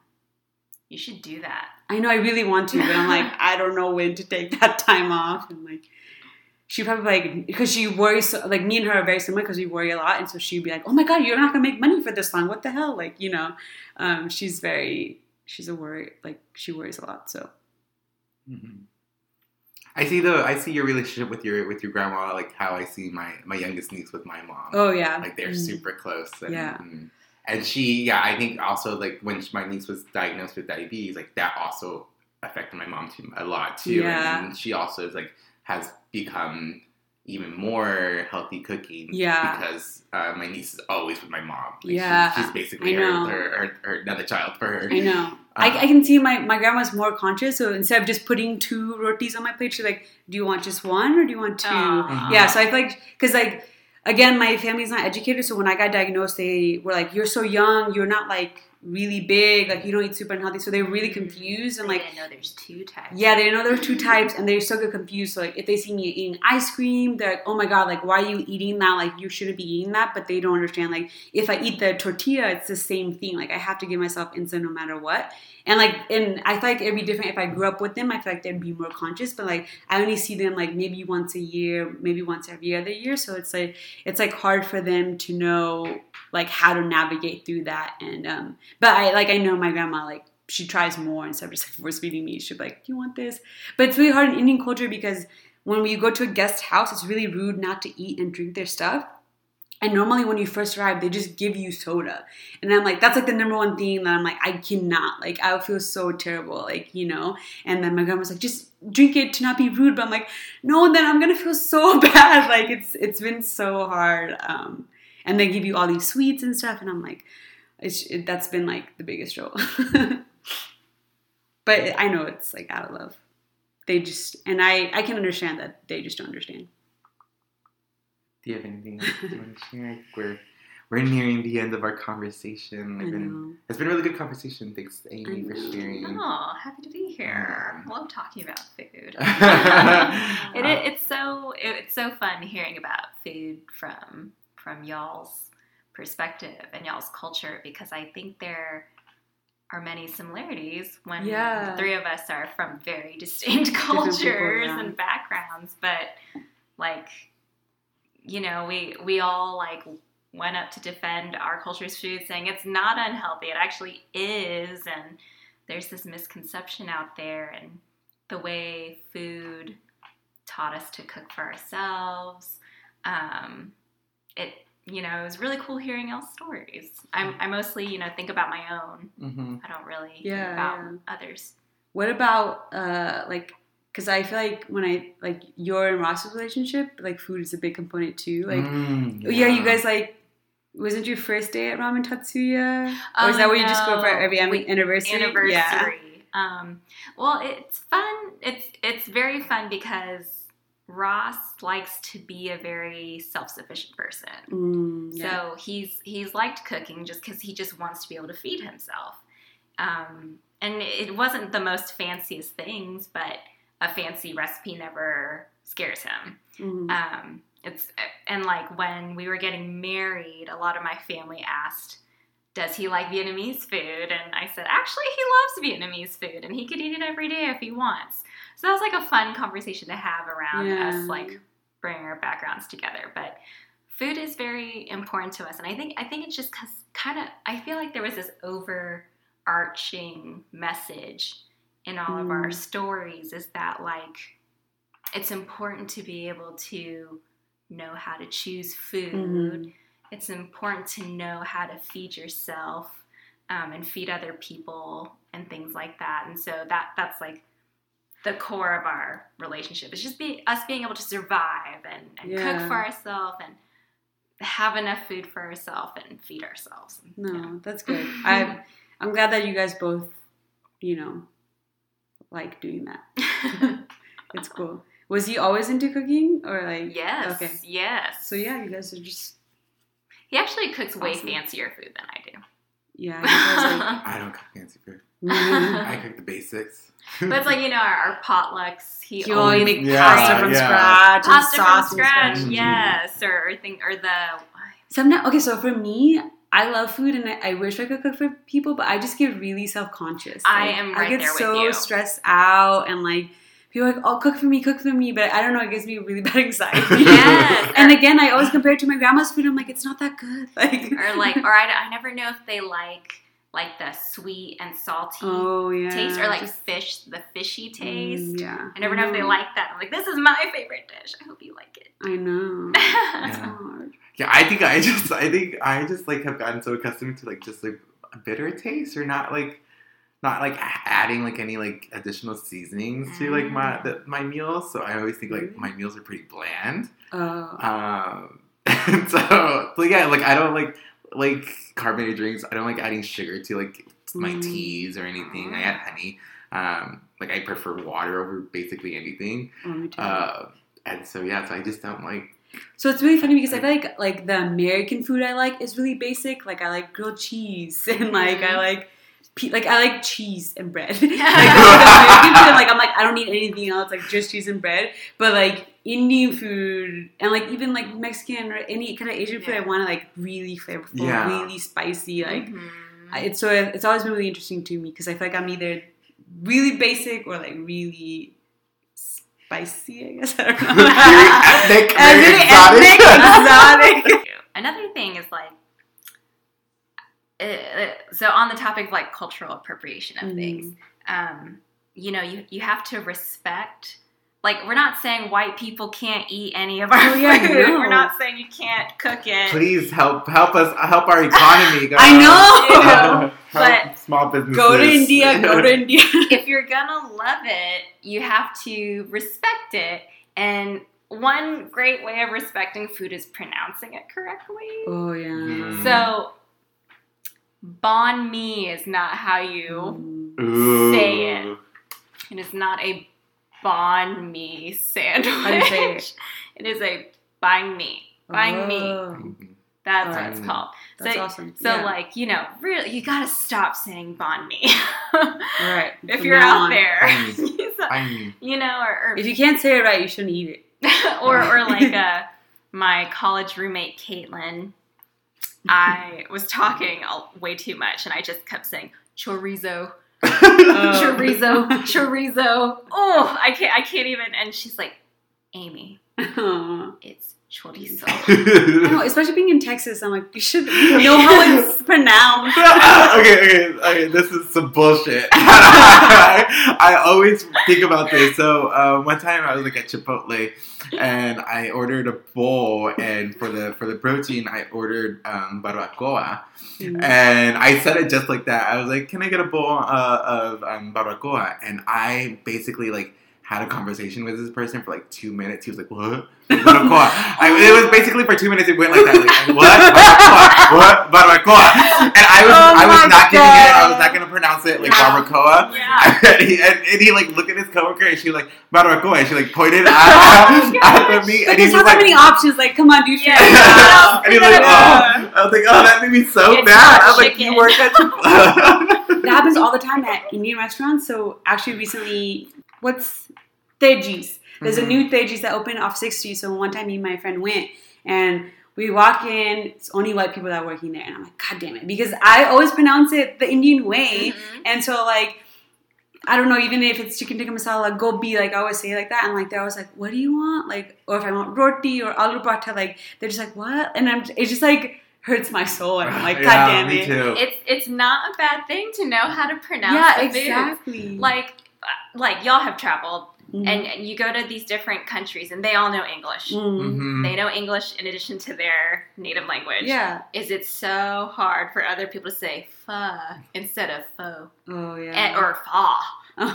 You should do that. I know I really want to but I'm like I don't know when to take that time off and like she probably like because she worries so, like me and her are very similar because we worry a lot and so she'd be like oh my god you're not gonna make money for this long what the hell like you know um she's very she's a worry like she worries a lot so Mhm. I see the I see your relationship with your with your grandma like how I see my my youngest niece with my mom. oh yeah like they're Mm. super close. And, Yeah. and, and she, yeah, I think also like when my niece was diagnosed with diabetes, like that also affected my mom too a lot too. Yeah. And, she also is like has become even more healthy cooking. Yeah. Because uh, my niece is always with my mom. Like, she- Yeah, she's basically her, her, her, her another child for her. I know. I, Uh, I can see my, my grandma's more conscious. So instead of just putting two rotis on my plate, she's like, "Do you want just one or do you want 2 Aw. Yeah. So I feel like because like again, my family's not educated. So when I got diagnosed, they were like, "You're so young. You're not like really big. Like you don't eat super unhealthy." So they're really confused and They like didn't know there's two types. yeah, they know there are two types, and they still get confused. So like, if they see me eating ice cream, they're like, "Oh my god, like why are you eating that? Like you shouldn't be eating that." But they don't understand. Like if I eat the tortilla, it's the same thing. Like I have to give myself insulin no matter what. And like, and I feel like it'd be different if I grew up with them. I feel like they'd be more conscious. But like, I only see them like maybe once a year, maybe once every other year. So it's like it's like hard for them to know like how to navigate through that. And um, but I like I know my grandma like she tries more instead of just like force feeding me. She'll be like, "Do you want this?" But it's really hard in Indian culture because when we go to a guest house, it's really rude not to eat and drink their stuff. And normally, when you first arrive, they just give you soda, and I'm like, that's like the number one thing that I'm like, I cannot, like, I feel so terrible, like, you know. And then my grandma's like, just drink it to not be rude, but I'm like, no, then I'm gonna feel so bad, like, it's it's been so hard. Um, and they give you all these sweets and stuff, and I'm like, it's it, that's been like the biggest struggle. but I know it's like out of love. They just and I I can understand that they just don't understand. Do you have anything you want to share? I think we're we're nearing the end of our conversation. I been, know. it's been a really good conversation. Thanks, Amy, for sharing. Oh, happy to be here. Love talking about food. Uh, it, it, it's so it, it's so fun hearing about food from from y'all's perspective and y'all's culture because I think there are many similarities when Yeah. the three of us are from very distinct people, cultures yeah. and backgrounds, but like you know we we all like went up to defend our culture's food saying it's not unhealthy it actually is and there's this misconception out there and the way food taught us to cook for ourselves. Um, it, you know, it was really cool hearing y'all's stories. I'm, I mostly, you know, think about my own. mhm. I don't really Yeah, think about yeah. others. What about uh like because I feel like when I like your and Ross's relationship, like food is a big component too. Like Mm, yeah. you guys like wasn't your first day at Ramen Tatsuya? Oh, or is that where you just go for no. every We- anniversary? Anniversary. Yeah. Um, well, it's fun. It's it's very fun because Ross likes to be a very self-sufficient person. Mm, yeah. So he's he's liked cooking just because he just wants to be able to feed himself. Um, and it wasn't the most fanciest things, but a fancy recipe never scares him. Mhm. Um, it's and like when we were getting married, a lot of my family asked, "Does he like Vietnamese food?" And I said, "Actually, he loves Vietnamese food, and he could eat it every day if he wants." So that was like a fun conversation to have around Yeah. us, like bringing our backgrounds together. But food is very important to us, and I think I think it's just because kind of I feel like there was this overarching message in all of our Mm. stories is that like it's important to be able to know how to choose food. Mhm. It's important to know how to feed yourself um, and feed other people and things like that. And so that that's like the core of our relationship. It's just be us being able to survive and, and Yeah. cook for ourselves and have enough food for ourselves and feed ourselves. No, Yeah. that's good. I I'm glad that you guys both, you know, like doing that. It's cool. Was he always into cooking or like yes. Okay. Yes. So yeah, you guys are just He actually cooks way Awesome. fancier food than I do. yeah. You guys are like, I don't cook fancy food. mm, I cook the basics. But it's like you know our, our potlucks. He you always always make Yeah, pasta from yeah. scratch, and pasta from sauce scratch. Mhm. Yes, or, or thing or the Sometimes okay, so for me, I love food and I, I wish I could cook for people, but I just get really self conscious. I am right I get there with so you. stressed out and like people are like, "Oh, cook for me, cook for me," but I don't know. It gives me really bad anxiety. Yes. and again, I always compare it to my grandma's food. I'm like, it's not that good. Like or like or I, I never know if they like like the sweet and salty oh yeah, taste or like just- fish the fishy Mm, taste. yeah, I never know if they like that. I'm like, this is my favorite dish. I hope you like it. I know. It's Yeah. hard. Yeah, I think I just, I think I just like have gotten so accustomed to like just like a bitter taste or not like, not like adding like any like additional seasonings to like my the, my meals. So I always think like my meals are pretty bland. Oh, Um, so, so yeah, like I don't like like carbonated drinks. I don't like adding sugar to like my Mm. teas or anything. I add honey. Um, like I prefer water over basically anything. oh. Uh, and so yeah, so I just don't like. So it's really funny because I feel like like the American food I like is really basic. Like I like grilled cheese and like I Mhm. like like I like cheese and bread. like, the food, like I'm like I don't need anything else. Like just cheese and bread. But like Indian food and like even like Mexican or any kind of Asian food, I want to like really flavorful, Yeah. really spicy. Like Mhm. I- it's so it's always been really interesting to me because I feel like I'm either really basic or like really spicy. I guess I don't know. Very ethnic, very exotic. exotic. Another thing is like, uh, so on the topic of like cultural appropriation of Mm. things, um, you know, you, you have to respect. Like, we're not saying white people can't eat any of our Oh, yeah, food. no. We're not saying you can't cook it. Please help help us help our economy. Guys. I know. help But- small businesses. Go to India. Go to India. if you're gonna love it, you have to respect it. And one great way of respecting food is pronouncing it correctly. Oh yeah. Mm. So, banh me is not how you. Ooh. Say it. It is not a banh mi sandwich. do you say it? It is a banh mi. Buying me. Oh, That's what it's called. That's so, awesome. so Yeah. like you know, really, you gotta stop saying "bond me" right. if you're now out there. Bond you know, or, or If you can't say it right, you shouldn't eat it. or or like uh, my college roommate Caitlin, I was talking way too much, and I just kept saying chorizo, Oh. chorizo, chorizo. Oh, I can't, I can't even. And she's like, Amy, it's chorizo. I know, especially being in Texas, I'm like, you should know how it's pronounced. okay, okay, okay. This is some bullshit. I, I always think about this. So uh, one time I was like at Chipotle, and I ordered a bowl, and for the for the protein, I ordered um, barbacoa, Mm. and I said it just like that. I was like, "Can I get a bowl uh, of um, barbacoa?" And I basically like had a conversation with this person for like two minutes. He was like, "What?" Barbacoa. I, it was basically for two minutes. It went like that. Like, what? Barbacoa. What? Barbacoa. And I was, Oh I was my not getting it. I was not gonna pronounce it like Yeah. barbacoa. Yeah. and, he, and, and he like looked at his coworker and she was like barbacoa. And she like pointed at, Oh my at gosh. me, Like, and he there's was not that like, many options. Like, come on, do shit. Yeah. and he's like, oh. I was like, oh, that made me so It's bad. not I was like, chicken. you work at That happens all the time at Indian restaurants. So actually, recently, what's Teji's? There's Mhm. a new Teji's that opened off 6th Street. So one time, me and my friend went, and we walk in. It's only white people that are working there, and I'm like, God damn it, because I always pronounce it the Indian way, Mhm. and so like. I don't know, even if it's chicken tikka masala, gobi, like I always say it like that. And like they're always like, what do you want? Like, or if I want roti or aloo paratha, like they're just like, what? And I'm, it just like hurts my soul. And I'm like, God yeah, damn me it. too. It's it's not a bad thing to know how to pronounce Yeah, the foods. exactly. Like uh, like y'all have traveled Mhm. and, and you go to these different countries and they all know English. Mm. Mhm. They know English in addition to their native language. Yeah. Is it so hard for other people to say pho instead of faux Oh yeah. and, or fa?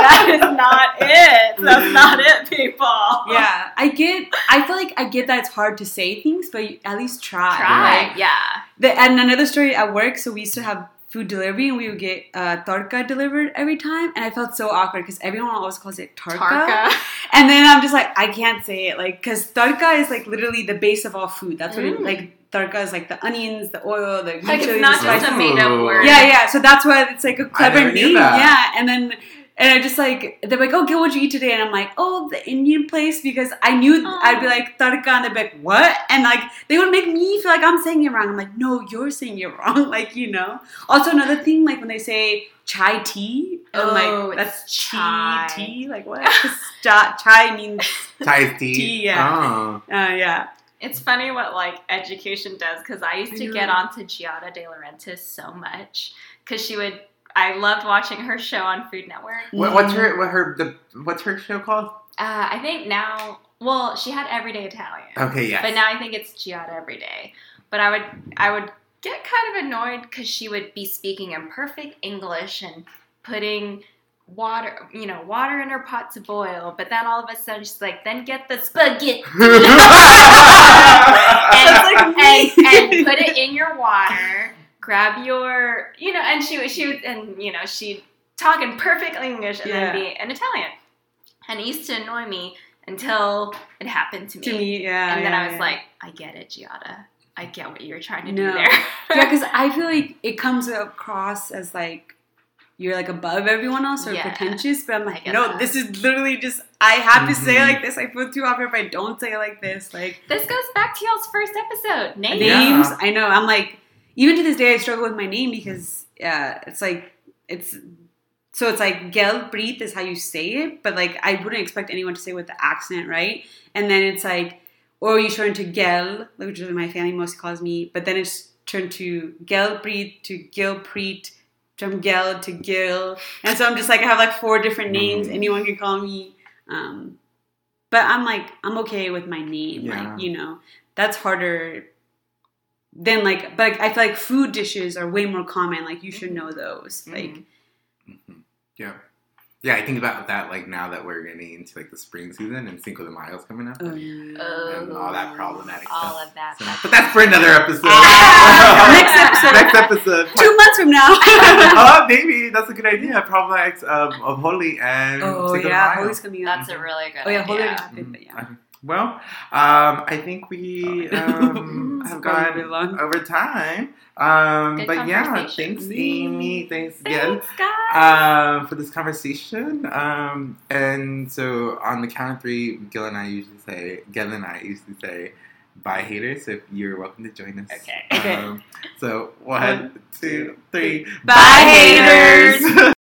That is not it. That's not it, people. yeah, I get. I feel like I get that it's hard to say things, but you at least try. Try. right? Yeah. The, and another story at work. So we used to have food delivery, and we would get uh, tarka delivered every time, and I felt so awkward because everyone always calls it tarka. Tarka. and then I'm just like, I can't say it, like, because tarka is like literally the base of all food. That's what it Mm. like. Tarka is like the onions, the oil, the green Like it's not just a made up word. Yeah, yeah. So that's why it's like a clever name. Yeah, and then and I just like they're like, okay, what'd you eat today? And I'm like, oh, the Indian place because I knew Aw. I'd be like tarka, and they'd be like, what? And like they would make me feel like I'm saying it wrong. I'm like, no, you're saying it wrong. Like you know. Also another thing, like when they say chai tea, I'm Oh, like it's that's chai. chai tea. Like what? cha- chai means Thai tea. Tea, yeah. Oh. uh, yeah. It's funny what like education does because I used to know. get onto Giada De Laurentiis so much because she would. I loved watching her show on Food Network. What, what's her what her the what's her show called? Uh, I think now, well, she had Everyday Italian, Okay, yes. but now I think it's Giada Every Day. But I would, I would get kind of annoyed because she would be speaking in perfect English and putting water, you know, water in her pot to boil. But then all of a sudden she's like, then get the spaghetti and, and, and put it in your water. Grab your, you know, and she was she would, and you know, she'd talk in perfect English and Yeah. then be an Italian. And it used to annoy me until it happened to me. To me, yeah. and then yeah, I was yeah. like, I get it, Giada. I get what you're trying to No. do there. yeah, because I feel like it comes across as like you're like above everyone else or Yeah. pretentious, but I'm like, no, that. this is literally just I have to say it Mhm. like this. I feel too awkward if I don't say it like this. Like this goes back to y'all's first episode. Names. Yeah. names, I know. I'm like, even to this day, I struggle with my name because uh, it's like it's. So it's like Gel Preet is how you say it, but like I wouldn't expect anyone to say it with the accent, right? And then it's like, or you turn to Gel, which is what my family mostly calls me, but then it's turned to Gel Preet to Gil Preet, from Gel to Gil, and so I'm just like I have like four different names. Mhm. Anyone can call me, um, but I'm like I'm okay with my name, Yeah. like you know that's harder than like, but like, I feel like food dishes are way more common. Like you should know those, like. Mhm. Yeah. Yeah, I think about that like now that we're getting into like the spring season and Cinco de Mayo's coming up. Oh, yeah. Oh, And all that problematic all stuff. of that. So- but that's for another episode. Ah, next episode. Next episode. Two months from now. oh, maybe that's a good idea. Problematic um, of Holi and oh Cinco yeah, de Mayo. Holi's coming up. That's a really good oh yeah, Holi. idea. happened, but yeah. Well, um, I think we um, have gone gone really long. over time. Um, but yeah, thanks, Amy. Thanks, guys. um, for this conversation. Um, and so on the count of three, Gil and I usually say, Gil and I usually say, bye haters. So you're welcome to join us. Okay. Okay. Um, so one, two, three. Bye, haters.